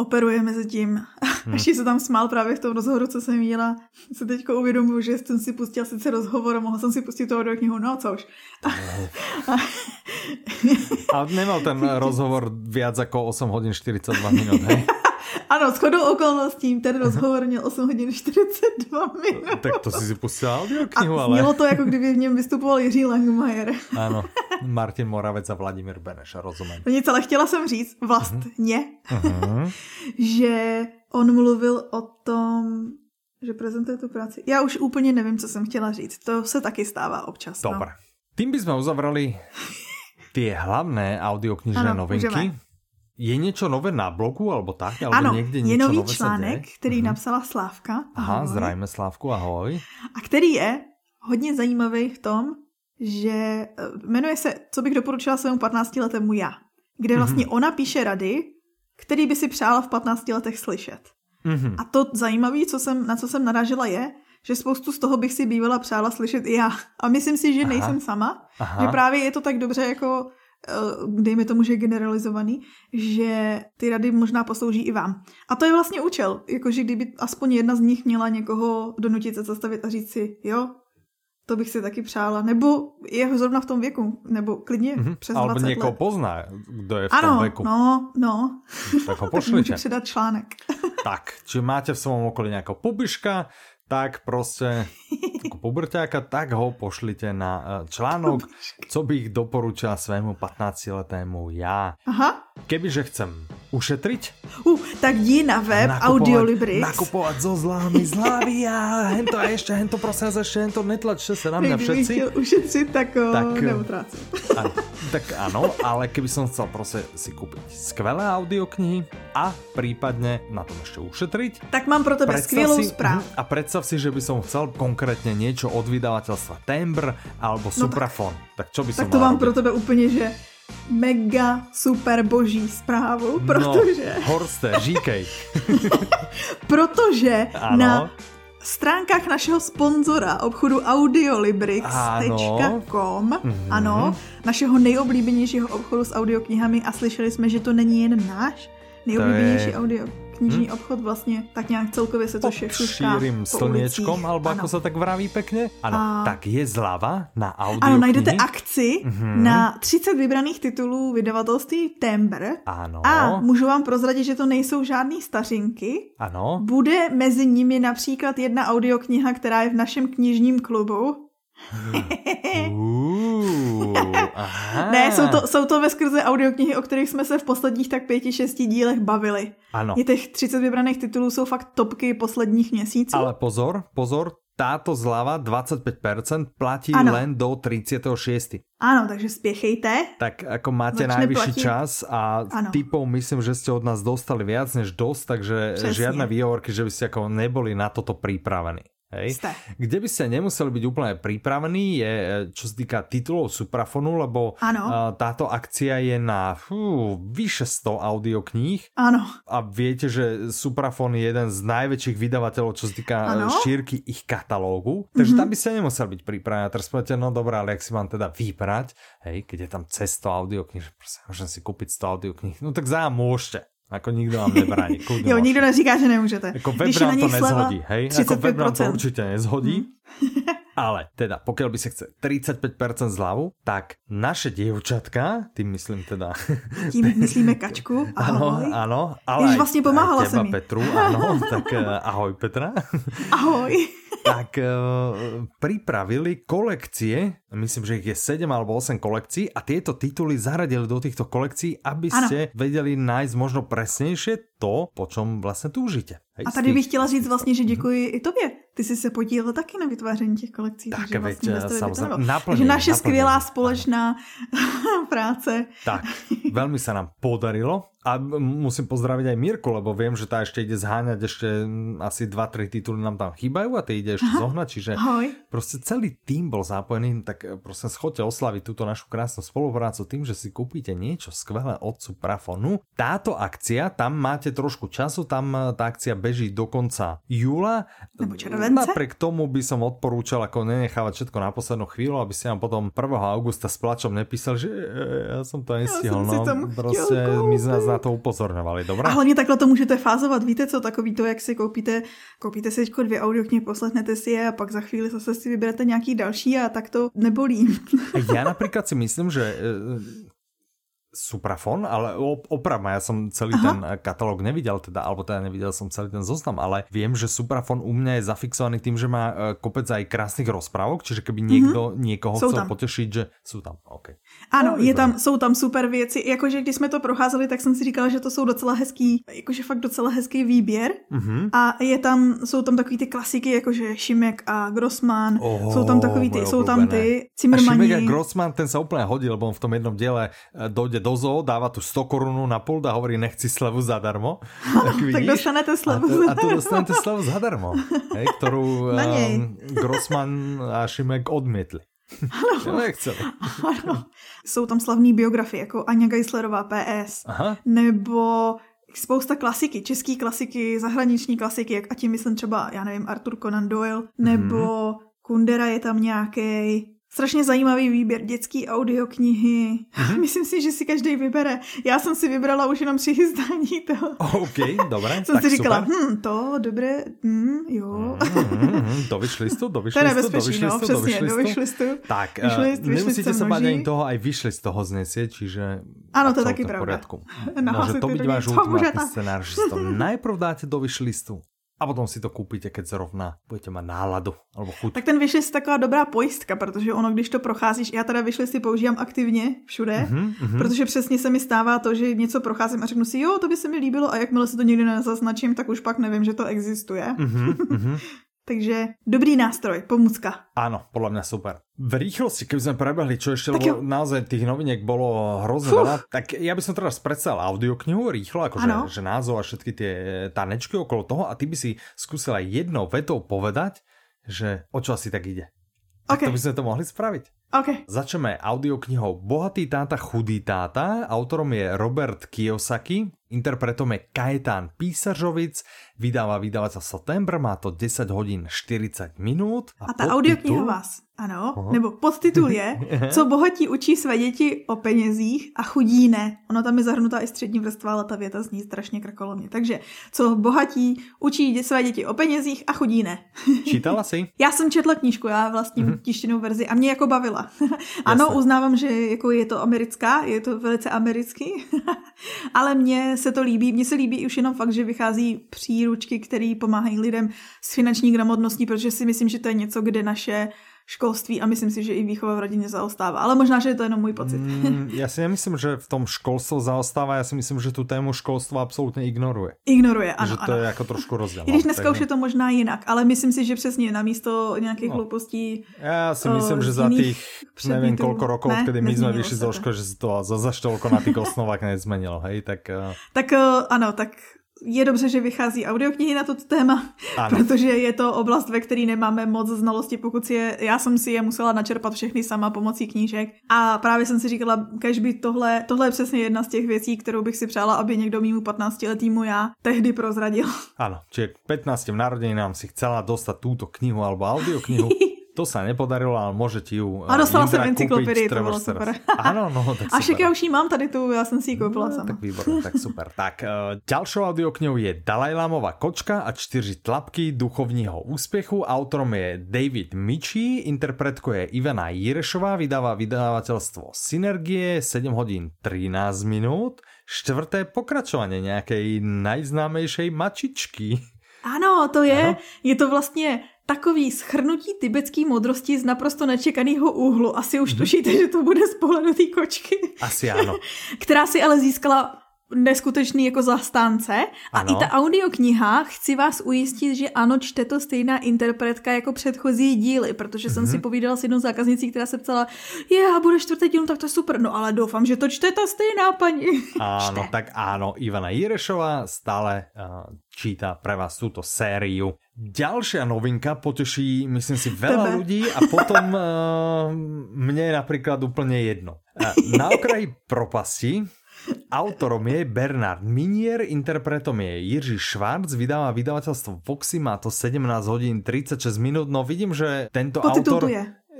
operuje mezi tím. Hmm. <laughs> Ještě se tam smál právě v tom rozhovoru, co jsem měla. Se teďko uvědomuji, že jsem si pustil sice rozhovor a mohla jsem si pustit toho do knihu, no co už. <laughs> a nemal ten <laughs> rozhovor viac jako 8 hodin 42 minut, hej? Ano, shodou okolností ten rozhovor měl 8 hodin 42 minut. Tak to si si pustil knihu, ale... mělo to, jako kdyby v něm vystupoval Jiří Langmajer. Ano, Martin Moravec a Vladimír Beneš, rozumím. No nic, ale chtěla jsem říct vlastně, uh-huh. <laughs> že on mluvil o tom, že prezentuje tu práci. Já už úplně nevím, co jsem chtěla říct. To se taky stává občas. Dobre. No. Tým by sme uzavrali <laughs> tie hlavné audioknižné novinky. Můžeme. Je něco nové na blogu, alebo tak? Alebo ano, někde je nový článek, který uh-huh. napsala Slávka. Ahoj. Aha, zdravíme Slávku, ahoj. A který je hodně zajímavý v tom, že eh, jmenuje se Co bych doporučila svému 15-letému já, kde vlastně uh-huh. ona píše rady, který by si přála v 15 letech slyšet. Uh-huh. A to zajímavé, co jsem, na co jsem narážela, je, že spoustu z toho bych si bývala přála slyšet i já. A myslím si, že Aha. nejsem sama. Aha. Že právě je to tak dobře jako dejme tomu, že je generalizovaný, že ty rady možná poslouží i vám. A to je vlastně účel, jakože kdyby aspoň jedna z nich měla někoho donutit se zastavit a říct si, jo, to bych si taky přála. Nebo je zrovna v tom věku, nebo klidně mm-hmm. přes 20 Alebo někoho let. pozná, kdo je v ano, tom věku. no, no. Tak ho <laughs> pošlite. tak předat článek. tak, či máte v svém okolí nějakého pubiška, tak prostě jako puberťáka, tak ho pošlite na eh, článok, co bych doporučila svému 15-letému já. Aha. Kebyže chcem ušetriť. Uh, tak jdi na web Audiolibrix. Nakupovat zo zlámy, zlávy a hento a ještě hento prosím vás, ještě hento netlačte se na mě všetci. chtěl ušetřit, tak, o, tak neutrácím. <laughs> tak ano, ale keby som chcel prostě si koupit skvelé audioknihy a případně na tom ještě ušetriť. Tak mám pro tebe skvělou zprávu. A představ si, že by som chcel konkrétně niečo od vydavateľstva Tembr alebo Suprafon. No tak, tak čo by som Tak to mám pro tebe úplně, že mega super boží zprávu, no, protože... No, Horste, říkej. <laughs> protože ano. na stránkách našeho sponzora obchodu audiolibrix.com, ano. Mm-hmm. ano, našeho nejoblíbenějšího obchodu s audioknihami a slyšeli jsme, že to není jen náš nejoblíbenější je... audio knižní hmm? obchod vlastně tak nějak celkově se to všechno šířím slněčkom, alebo ano. ako se tak vraví pekne. Ano, a... tak je zlava na audio Ano, najdete akci mm-hmm. na 30 vybraných titulů vydavatelství Tembr. Ano. A můžu vám prozradit, že to nejsou žádné stařinky. Ano. Bude mezi nimi například jedna audiokniha, která je v našem knižním klubu. Uh, ne, jsou to, jsou to ve skrze audioknihy, o kterých jsme se v posledních tak pěti, šesti dílech bavili. Ano. Je těch 30 vybraných titulů jsou fakt topky posledních měsíců. Ale pozor, pozor, táto zlava 25% platí ano. len do 36. Ano, takže spěchejte. Tak ako máte Začne najvyšší platit. čas a ano. typov myslím, že ste od nás dostali viac než dosť, takže Přesně. žiadne výhovorky, že by ste ako neboli na toto pripravení. Hej? Kde by ste nemuseli byť úplne pripravení je, čo sa týka titulov Suprafonu, lebo ano. táto akcia je na fú, vyše 100 audiokníh. Áno. A viete, že Suprafon je jeden z najväčších vydavateľov, čo sa týka ano. šírky ich katalógu. Takže mm-hmm. tam by ste nemuseli byť pripravení. A teraz poviete, no dobré, ale ak si mám teda vybrať, hej, keď je tam cez 100 audiokníh, že proste môžem si kúpiť 100 audiokníh, no tak za môžete. Ako nikdo vám nebrání. <laughs> jo, nikdo neříká, že nemůžete. Jako web nám to nezhodí, hej? Ako web nám to určite nezhodí. Hmm. <laughs> Ale teda, pokiaľ by sa chce 35% zľavu, tak naše dievčatka, tým myslím teda... <laughs> Tím myslíme Kačku, ahoj. Áno, áno. Ale Jež vlastne pomáhala mi. Petru, áno, tak eh, ahoj Petra. Ahoj. Tak uh, pripravili kolekcie, myslím, že ich je 7 alebo 8 kolekcií a tieto tituly zaradili do týchto kolekcií, aby ano. ste vedeli nájsť možno presnejšie to, po čom vlastne túžite. Hej, a tady bych chtěla říct vlastně, že děkuji i tobě. Ty jsi se podílel taky na vytváření těch kolekcí. Tak, takže vlastně veď, samozřejmě, naplně, takže naše naplně, skvělá společná <laughs> práce. Tak, velmi se nám podarilo a musím pozdraviť aj Mirku, lebo viem, že tá ešte ide zháňať, ešte asi 2-3 tituly nám tam chýbajú a ty ide ešte Aha. zohnať, čiže Ahoj. proste celý tým bol zapojený, tak eh, prosím schodte oslaviť túto našu krásnu spoluprácu tým, že si kúpite niečo skvelé od Suprafonu. Táto akcia, tam máte trošku času, tam eh, tá akcia beží do konca júla. Napriek tomu by som odporúčal ako nenechávať všetko na poslednú chvíľu, aby ste nám potom 1. augusta s plačom nepísali, že eh, ja som to nestihol. Ja no, proste my z na to upozorňovali, dobré? A hlavně takhle to můžete fázovat, víte co, takový to, jak si koupíte, koupíte si teďko dvě audioknihy, poslechnete si je a pak za chvíli zase si vyberete nějaký další a tak to nebolí. Já například si myslím, že Suprafon, ale oprav ma, ja som celý Aha. ten eh, katalóg nevidel, teda, alebo teda nevidel som celý ten zoznam, ale viem, že Suprafon u mňa je zafixovaný tým, že má eh, kopec aj krásnych rozprávok, čiže keby niekto mm-hmm. niekoho jsou chcel tam. potěšit, že jsou tam, OK. Ano, no, je tam, jsou tam super věci, jakože když jsme to procházeli, tak jsem si říkala, že to jsou docela hezký, jakože fakt docela hezký výběr mm-hmm. a je tam, jsou tam takový ty klasiky, jakože Šimek a Grossman, oh, jsou tam takový ty, jsou tam ty Cimrmani. A Šimek a Grossman, ten sa úplne hodil, lebo on v tom jednom diele eh, dojde do zoo, dáva tu 100 korunů na půl a hovorí, nechci slevu zadarmo. <laughs> tak, vidíš? tak dostanete slevu a, to, a tu dostanete slevu zadarmo, hej, ktorú um, <laughs> Grossman a Šimek odmietli. Ano. <laughs> Nechceli. Ano. Jsou tam slavné biografie, jako Anja Geislerová PS, Aha. nebo spousta klasiky, český klasiky, zahraniční klasiky, jak a tím myslím třeba, já nevím, Arthur Conan Doyle, nebo mm-hmm. Kundera je tam nějaký, Strašně zajímavý výběr dětský audioknihy. Mm-hmm. <laughs> Myslím si, že si každý vybere. Já jsem si vybrala už jenom při chystání toho. <laughs> OK, dobré. jsem si říkala, hm, to, dobré, hm, jo. Mm-hmm, do vyšlistu, do vyšlistu, to je no, přesně, do vyšlistu. Tak, vyšlist, uh, nemusíte se bát ani toho, aj vyšli z toho znesie, čiže... Ano, to je taky pravda. Môže <laughs> to byť váš ultimátny scenár, že to najprv dáte do vyšlistu a potom si to koupíte, keď zrovna budete mít náladu alebo chuť. Tak ten vyšlist je taková dobrá pojistka, protože ono, když to procházíš, já teda vyšlisty používám aktivně všude, mm-hmm, mm-hmm. protože přesně se mi stává to, že něco procházím a řeknu si, jo, to by se mi líbilo a jakmile se to někdy nezaznačím, tak už pak nevím, že to existuje. Mm-hmm, mm-hmm. <laughs> Takže dobrý nástroj, pomůcka. Áno, podľa mňa super. V rýchlosti, keby sme prebehli, čo ešte, lebo naozaj tých noviniek bolo hrozne veľa, tak ja by som teraz predstavil audioknihu rýchlo, akože že názov a všetky tie tanečky okolo toho a ty by si skúsila jednou vetou povedať, že o čo asi tak ide. Okay. Tak to by sme to mohli spraviť. Okay. Začneme audioknihou Bohatý táta, chudý táta. Autorom je Robert Kiyosaki, interpretom je Kajetán Písařovic, vydává vydavateľ September, má to 10 hodín 40 minút. A, a tá audiokniha vás ano, Aha. nebo podtitul je, <laughs> co bohatí učí své děti o penězích a chudí ne. Ono tam je zahrnutá i střední vrstva, ale ta věta zní strašně krakolomně. Takže, co bohatí učí své děti o penězích a chudí ne. <laughs> Čítala jsi? já jsem četla knížku, já vlastním mm-hmm. tištěnou verzi a mě jako bavila. <laughs> ano, Jasne. uznávám, že jako je to americká, je to velice americký, ale mně se to líbí. Mně se líbí už jenom fakt, že vychází příručky, které pomáhají lidem s finanční gramotností, protože si myslím, že to je něco, kde naše školství a myslím si, že i výchova v rodině zaostává. Ale možná, že je to jenom můj pocit. Mm, já si nemyslím, že v tom školstvo zaostává, já si myslím, že tu tému školstvo absolutně ignoruje. Ignoruje, ano. Že to ano. je jako trošku rozdíl. I když dneska už je to možná jinak, ale myslím si, že přesně na místo nějakých no. hloupostí. Já si myslím, uh, že za těch nevím kolko rokov, ne, kdy my jsme vyšli z školy, že se to za, za štolko na těch osnovách nezmenilo, hej, tak... Uh... Tak uh, ano, tak je dobře, že vychází audioknihy na toto téma, ano. protože je to oblast, ve které nemáme moc znalosti, pokud si je, já jsem si je musela načerpat všechny sama pomocí knížek a právě jsem si říkala, kež by tohle, tohle je přesně jedna z těch věcí, kterou bych si přála, aby někdo mýmu 15 letýmu já tehdy prozradil. Ano, čiže k 15 narozeninám si chcela dostat túto knihu alebo audioknihu <laughs> To sa nepodarilo, ale môžete ju A dostala jsem encyklopedii, to bylo super. <laughs> Áno, no, tak super. A však já už ji mám tady tu, já jsem si ji koupila no, sama. Tak výborné, tak super. <laughs> Tak uh, ďalšou audioknihou je Dalajlámová kočka a čtyři tlapky duchovního úspěchu. Autorom je David Michi, interpretkou je Ivana Jirešová, vydává vydavateľstvo Synergie, 7 hodín 13 minút. Čtvrté pokračovanie nejakej najznámejšej mačičky. Ano, to je, ano? je to vlastně takový schrnutí tibetské modrosti z naprosto nečekaného úhlu. Asi už tušíte, že to bude z pohledu té kočky. Asi ano. <laughs> Která si ale získala neskutečný jako zastánce. A ano. i ta audiokniha, chci vás ujistit, že ano, čte to stejná interpretka jako předchozí díly, protože mm-hmm. jsem si mhm. povídala s jednou zákaznicí, která se ptala, je, a bude čtvrtý díl, tak to je super, no ale doufám, že to čte ta stejná paní. <laughs> Ano, tak ano, Ivana Jirešová stále uh, číta pre vás túto sériu. Ďalšia novinka poteší, myslím si, veľa Tebe. ľudí a <laughs> potom uh, mne je napríklad úplne jedno. Uh, na okraji propasti Autorom je Bernard Minier, interpretom je Jiří Švarc, vydává vydavateľstvo Voxy, má to 17 hodín 36 minút, no vidím, že tento autor...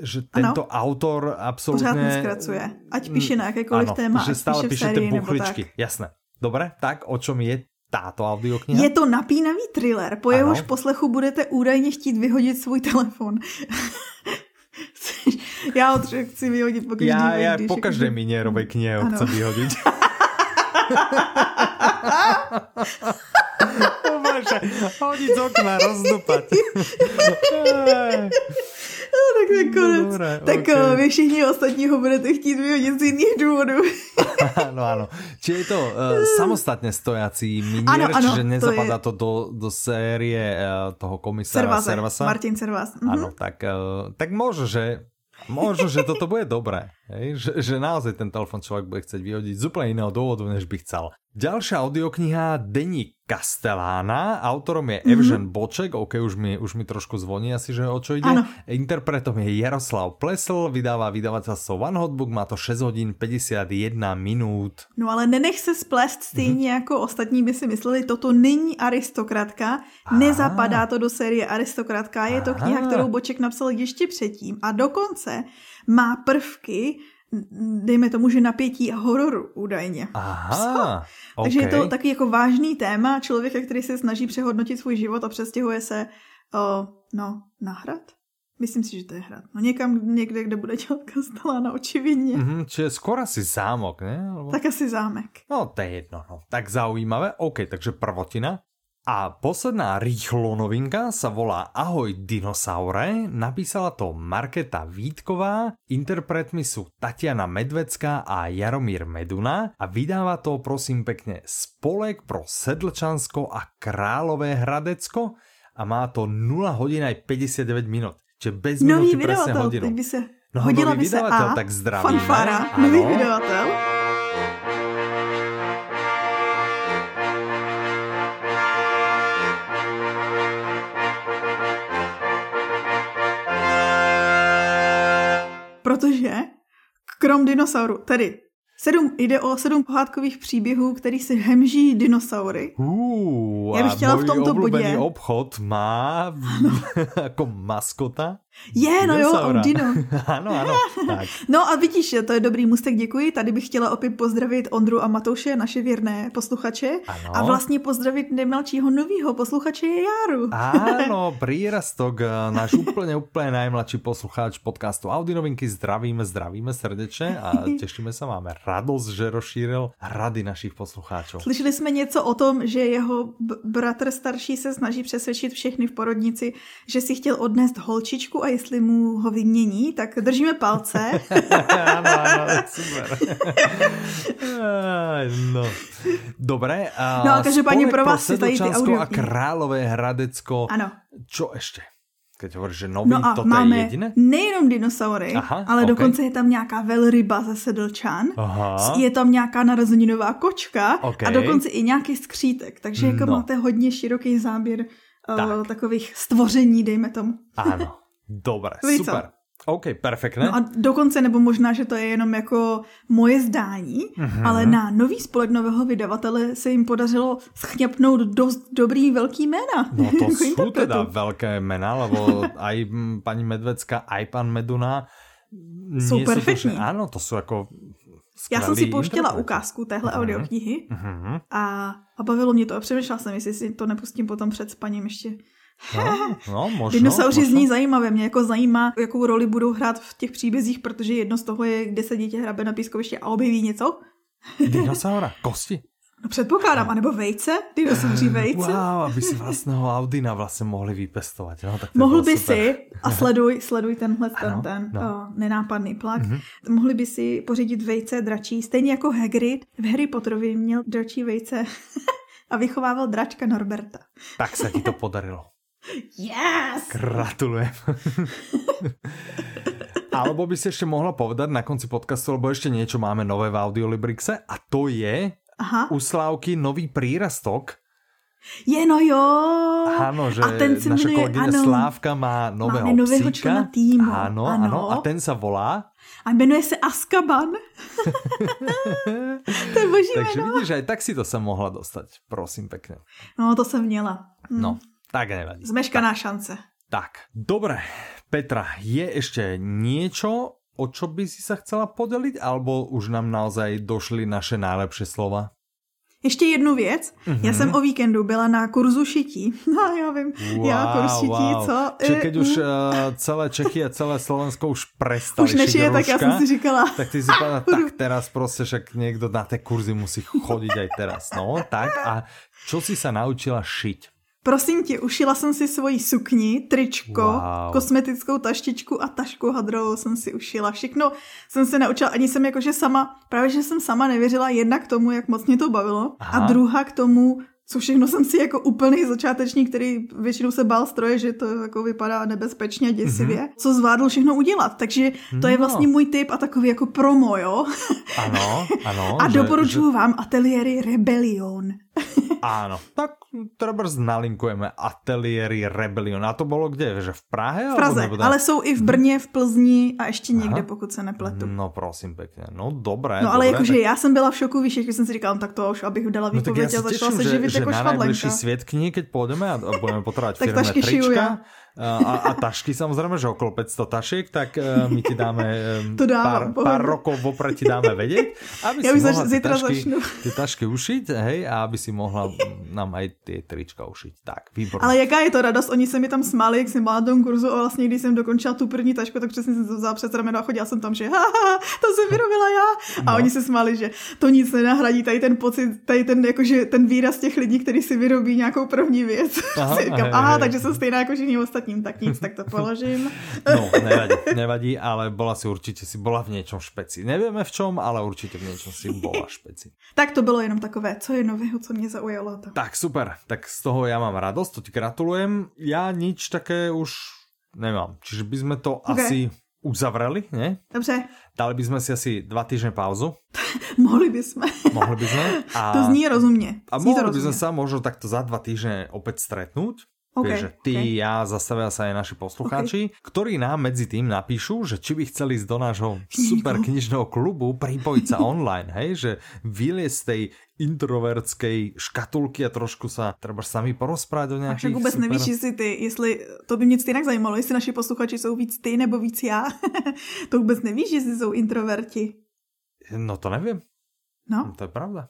že tento ano. autor absolútne... Pořád neskracuje. Ať píše na jakékoliv ano, téma, že stále píše tie buchličky. Jasné. Dobre, tak o čom je táto audiokniha? Je to napínavý thriller, po jehož poslechu budete údajně chtít vyhodit svůj telefon. <laughs> já ho chci vyhodit po každý Já, já po každé minierovej knihe ho chci vyhodit. <laughs> Bože, hodit z okna, rozdupať. No, tak to je konec. No, dobré, tak okay. vy všichni ostatní ho budete chtít vyhodit z jiných důvodů. ano, <laughs> ano. Či je to uh, samostatně stojací minier, ano, ano, čiže nezapadá to, je... to do, do série uh, toho komisára Servaze, Servasa? Martin Servas. Mhm. Ano, tak, uh, tak možno, že Možno, že toto bude dobré. Hej? Že, že naozaj ten telefon človek bude chcieť vyhodiť z úplne iného dôvodu, než by chcel. Ďalšia audiokniha Denní Castellána, autorom je mm-hmm. Evžen Boček, ok, už mi, už mi trošku zvoní asi, že o čo ide. Ano. Interpretom je Jaroslav Plesl, vydává vydavateľstvo One Hotbook, má to 6 hodín 51 minút. No ale nenech se splést stejně mm-hmm. jako ostatní by si mysleli, toto není aristokratka, Aha. nezapadá to do série aristokratka, je to Aha. kniha, kterou Boček napsal ještě předtím a dokonce má prvky dejme tomu, že napětí a hororu údajně. Aha, okay. Takže je to taky jako vážný téma člověka, který se snaží přehodnotit svůj život a přestěhuje se o, no, na hrad? Myslím si, že to je hrad. No někam, někde, kde bude dělat kastelána, očividně. Mm-hmm, čiže skoro asi zámok, ne? Alebo... Tak asi zámek. No, to je jedno. No. Tak zaujímavé. OK, takže prvotina. A posledná rýchlo novinka sa volá Ahoj dinosaure, napísala to Marketa Vítková, interpretmi sú Tatiana Medvecká a Jaromír Meduna a vydáva to prosím pekne Spolek pro Sedlčansko a Králové Hradecko a má to 0 hodin aj 59 minut. Čiže bez minúty presne hodinu. By se... No, Hodila by se a tak zdravíme. Fanfara, nový vydavatel. Protože krom dinosauru, tedy Sedm, jde o sedm pohádkových příběhů, který si hemží dinosaury. Uh, Já bych chtěla v tomto bodě... obchod má <laughs> jako maskota je, no jo, Ondino. <laughs> ano, ano. Tak. <laughs> No a vidíš, to je dobrý mustek, děkuji. Tady bych chtěla opět pozdravit Ondru a Matouše, naše věrné posluchače. Ano. A vlastně pozdravit nejmladšího nového posluchače je Járu. Áno, <laughs> prírastok, náš úplně, úplně najmladší posluchač podcastu Audi Novinky. Zdravíme, zdravíme srdečně a těšíme se, máme radost, že rozšířil rady našich posluchačů. Slyšeli jsme něco o tom, že jeho bratr starší se snaží přesvědčit všechny v porodnici, že si chtěl odnést holčičku a jestli mu ho vymění, tak držíme palce. <laughs> ano, ano, super. no. Dobré. A no a každopádně pro vás tady ty audio. a Králové Hradecko. Ano. Čo ještě? Keď hovoríš, že nový, no a toto máme je jediné? nejenom dinosaury, Aha, ale ok. dokonce je tam nějaká velryba ze sedlčan, Aha. je tam nějaká narozeninová kočka Ok. a dokonce i nějaký skřítek, takže jako No. máte hodně široký záběr Tak. uh, takových stvoření, dejme tomu. Áno, dobre, Víš co? super. OK, perfektné. No a dokonce, nebo možná, že to je jenom jako moje zdání, Mhm. mm-hmm. ale na nový spolek nového vydavatele se jim podařilo schňapnout dost dobrý velký jména. No to <laughs> jako interpretu. teda veľké mená, lebo aj pani Medvecka, aj pán Meduna to, perfektní. áno, to sú ako Já jsem si pouštěla ukázku téhle Mhm. audioknihy Mhm. a, a bavilo mě to a přemýšlela jsem, jestli si to nepustím potom před spaním ještě. No, no <laughs> možno. Dinosauři možno. zní zajímavě, mě jako zajímá, jakou roli budou hrát v těch příbězích, protože jedno z toho je, kde se dítě hrabe na pískovišti a objeví něco. <laughs> Dinosaura, kosti. No předpokládám, anebo vejce, dinosauří <laughs> vejce. Wow, aby si vlastného Audina vlastně mohli vypestovať. No, tak Mohl by super. si, a sleduj, sleduj tenhle ten, Ano, ten no. o, nenápadný plak, mohli by si pořídit vejce dračí, stejně jako Hagrid v Harry Potterovi měl dračí vejce a vychovával dračka Norberta. Tak sa ti to podarilo. Yes! Gratulujem. Alebo by si ešte mohla povedať na konci podcastu, lebo ešte niečo máme nové v Audiolibrixe a to je Aha, u Slávky nový prírastok. je no jo! Áno, že a ten se naša jmenuje, kolegyňa ano, Slávka má nového Máme nového člena týmu, Áno, ano. áno. A ten sa volá. a jmenuje se Azkaban. <laughs> to je boží Takže jméno. vidíš, aj tak si to sa mohla dostať. Prosím pekne. No, to jsem měla. Hm. No, tak nevadí. Zmeškaná šance. Tak, dobre. Petra, je ešte niečo, o čo by si sa chcela podeliť, alebo už nám naozaj došli naše najlepšie slova? Ještě jednu věc. Mhm. Mm-hmm. Já jsem o víkendu byla na kurzu šití. <laughs> No, já vím. já kurz šití, co? Čiže keď už uh, celé Čechy a celé Slovensko už prestali Už nešije, tak já jsem si říkala. tak ty si povedala, <laughs> tak teraz proste však niekto na tie kurzy musí chodiť aj teraz. No, tak a čo si sa naučila šiť? Prosím tě, ušila jsem si svoji sukni, tričko, Wow. kosmetickou taštičku a tašku hadrovou jsem si ušila. Všechno jsem se naučila, ani jsem jakože sama, právě že jsem sama nevěřila jedna k tomu, jak moc mě to bavilo Aha. a druhá k tomu, co všechno jsem si jako úplný začátečník, který většinou se bál stroje, že to jako vypadá nebezpečně a děsivě, mm-hmm. co zvládl všechno udělat. Takže to je. No. vlastně můj tip a takový jako promo, jo. Áno, áno. <laughs> a že- doporučuji vám ateliéry Rebellion. Áno, tak treba nalinkujeme ateliéry Rebellion. A to bolo kde? Že v Prahe? V Praze, alebo nebo ale jsou i v Brně, v Plzni a ještě někde, Aha. pokud se nepletu. No prosím pekne. No dobré. No ale dobré, jakože tak- já jsem byla v šoku, víš, jak jsem si říkala, no, tak to už, abych dala No výpověď a sa začala se že, živit že jako na najbližší švadlenka. sviet knihy, keď pôjdeme a, a budeme <laughs> potrebovať Tak firmné trička. A, a tašky samozrejme, že okolo 500 tašiek, tak uh, my ti dáme um, To dávám, pár, pár rokov vopred ti dáme vedieť, aby Ja si mohla tie zítra tašky, začnu. tie tašky ušiť, hej, a aby si mohla nám aj tie trička ušiť. Tak, výborné. Ale jaká je to radost, oni se mi tam smáli, jak jsem byla na tom kurzu a vlastně když jsem dokončila tu první tašku, tak přesně jsem to vzala před rameno a chodila jsem tam, že ha, ha, to jsem vyrobila já. A No. oni se smáli, že to nic nenahradí, tady ten pocit, tady ten, jakože ten výraz těch lidí, kteří si vyrobí nějakou první věc. Aha, <laughs> říkám, hej, aha, hej. takže jsem stejná jako všichni ostatním, tak nic, tak to <laughs> položím. No, nevadí, nevadí, ale bola si určite, si bola v niečom špeci. Nevieme v čom, ale určite v niečom si bola špeci. Tak to bylo jenom takové, co je nového, co mě zaujalo. To. Tak super, tak z toho ja mám radosť, to ti gratulujem. Ja nič také už nemám, čiže by sme to Ok. asi uzavreli, ne? Dobře, Dali by sme si asi dva týždne pauzu, mohli <laughs> bychom. mohli by sme. A, To zní rozumně. a zní mohli by sme rozumně. sa možno takto za dva týždne opäť stretnúť. OK, Vieš, že ty, OK. ja, zastavia sa aj naši poslucháči, ktorí nám medzi tým napíšu, že či by chceli ísť do nášho super knižného klubu, pripojiť sa online, hej, že vyliesť z tej introvertskej škatulky a trošku sa treba sami porozprávať o nejakých však vůbec super... nevíš, jestli ty, jestli, to by mě jinak zajímalo, jestli naši posluchači jsou víc ty nebo víc já. <laughs> to vůbec nevíš, jestli jsou introverti. No to neviem, No, to je pravda.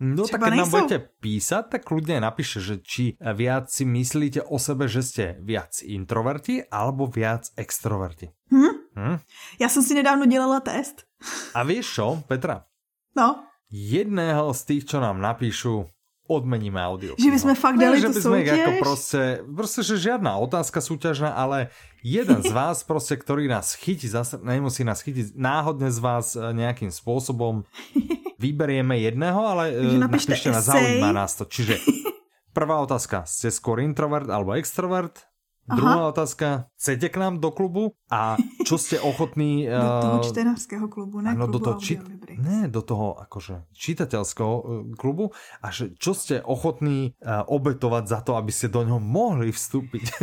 No tak Třeba keď nám budete písať, tak kľudne napíšte, že či viac si myslíte o sebe, že ste viac introverti alebo viac extroverti. hm? Hm? Já jsem si nedávno dělala test. A vieš čo, Petra? No, Jedného z tých, čo nám napíšu, odmeníme audio. Že by sme fakt dali že tú by sme ich súťaž? ako proste, proste, že žiadna otázka súťažná, ale jeden z vás proste, ktorý nás chytí, zase nemusí nás chytiť, náhodne z vás e, nejakým spôsobom vyberieme jedného, ale Takže e, napíšte na zaujíma nás to. Čiže prvá otázka, ste skôr introvert alebo extrovert? Aha. Druhá otázka, chcete k nám do klubu a čo ste <laughs> ochotní... do toho eh, čtenářského klubu, ne ano, do toho, či... ne, do toho akože čitateľského eh, klubu a že čo ste ochotní uh, obetovať za to, aby ste do ňoho mohli vstúpiť. <laughs>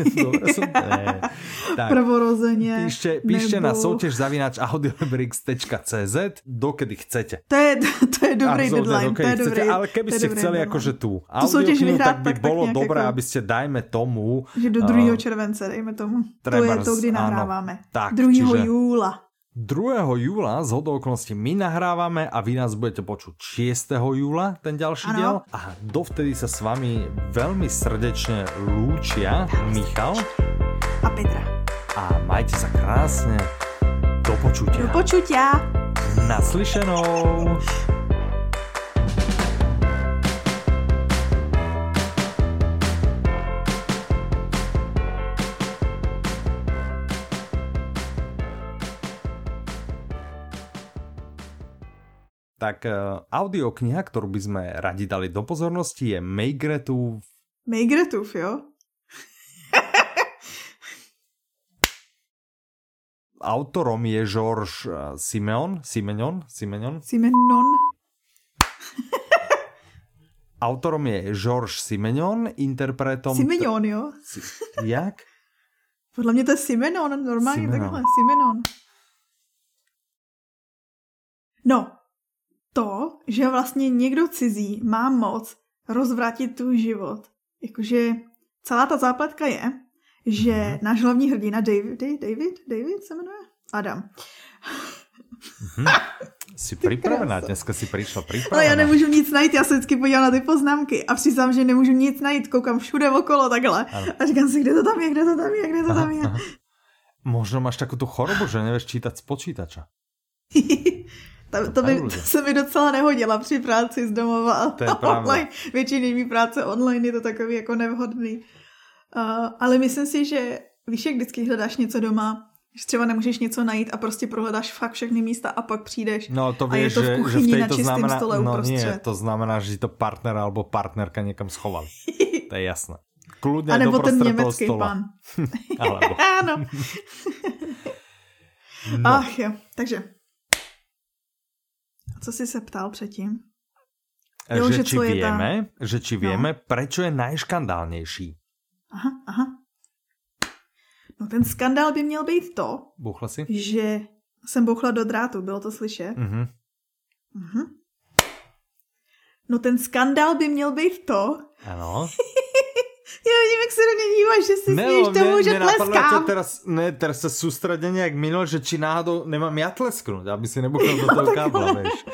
<laughs> tak, Prvorozenie. Píšte, píšte nebo... na soutěž zavinač audiolibrix.cz dokedy chcete. To je, to je dobrý a deadline, to je chcete, dobrý. Ale keby ste chceli deadline. akože tú audioknihu, tak by tak, bolo dobré, ako... aby ste dajme tomu... Že do 2. Uh, července, dejme tomu. Trebars, to je to, kdy nahráváme. Áno, tak, 2. Čiže... júla. 2. júla z hodou okolností my nahrávame a vy nás budete počuť 6. júla, ten ďalší ano. diel. A dovtedy sa s vami veľmi srdečne lúčia Michal a Petra. A majte sa krásne. Do počutia. Do počutia. Naslyšenou. Tak uh, audiokniha, ktorú by sme radi dali do pozornosti, je Meigretův... Meigretův, jo? <laughs> Autorom je Georges uh, Simeon, Simenon, Simenon? Simenon. <laughs> Autorom je Georges Simenon, interpretom... Simenon, jo? Si... Jak? Podle mě to je Simenon, normálně Simenon. takhle, Simenon. No, to, že vlastně někdo cizí má moc rozvrátit tu život. Jakože celá ta zápletka je, že mm-hmm. náš hlavní hrdina David, David, David se jmenuje? Adam. Mm-hmm. Jsi připravená, dneska si přišla připravená. Ale já nemůžu nic najít, já se vždycky podívám na ty poznámky a přiznám, že nemůžu nic najít, koukám všude okolo takhle ano. a říkám si, kde to tam je, kde to tam je, kde to tam je. Aha. Možno máš takovou chorobu, že nevíš čítat z počítača. <laughs> To, to, by, to se mi docela nehodila při práci z domova a to je online. Většině mý práce online je to takový jako nevhodný. Uh, ale myslím si, že víš, jak vždycky hledáš něco doma, že třeba nemůžeš něco najít a prostě prohledáš fakt všechny místa a pak přijdeš no, to víš, a je to v kuchyni že, že v na čistém znamená, stole no, Nie, to znamená, že to partner alebo partnerka někam schoval. <laughs> to je jasné. Kludně a nebo ten německý pan. <laughs> <laughs> ano. no. Ach jo, takže co jsi se ptal předtím? Jo, že, že či vieme, ta... že či vieme, no. prečo je najškandálnější. Aha, aha. No ten skandál by měl být to, Bouchla si? že jsem bouchla do drátu, bylo to slyšet? Mhm. Mhm. No ten skandál by měl být to, ano. <laughs> Já vidím, jak se do mě díváš, že si směješ tomu, mě, že tleskám. To teraz, ne, teraz se soustředěně jak minul, že či náhodou nemám já tlesknout, aby si nebuchal do toho kábla, víš.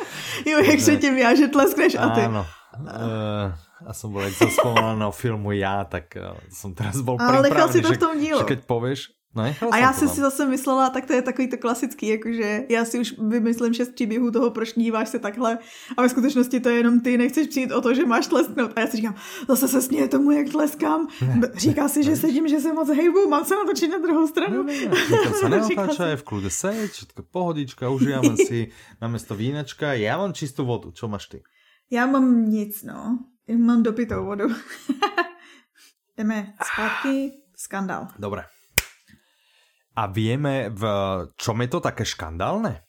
Jo, jak se tím já, že tleskneš a ty. Ano. Uh, a som bol, jak som na filmu Já, tak uh, som teraz bol pripravený, Ale nechal si to v tom dílu. Že, že keď povieš, No, a já si si zase myslela, tak to je takový to klasický, jakože já si už vymyslím šest příběhů toho, proč díváš se takhle a ve skutečnosti to je jenom ty, nechceš přijít o to, že máš tlesknout. A já si říkám, zase se směje tomu, jak tleskám. Ne, Říká si, že sedím, že se moc hejbu, mám se natočit na druhou stranu. Ne, ne, ne. <laughs> se je v klude seď, všetko pohodička, užijeme si <laughs> namiesto vínečka. Já mám čistou vodu, čo máš ty? Já mám nic, no. Mám dopitou vodu. <laughs> Jdeme zpátky. Skandál. Dobre. A vieme, v čom je to také škandálne?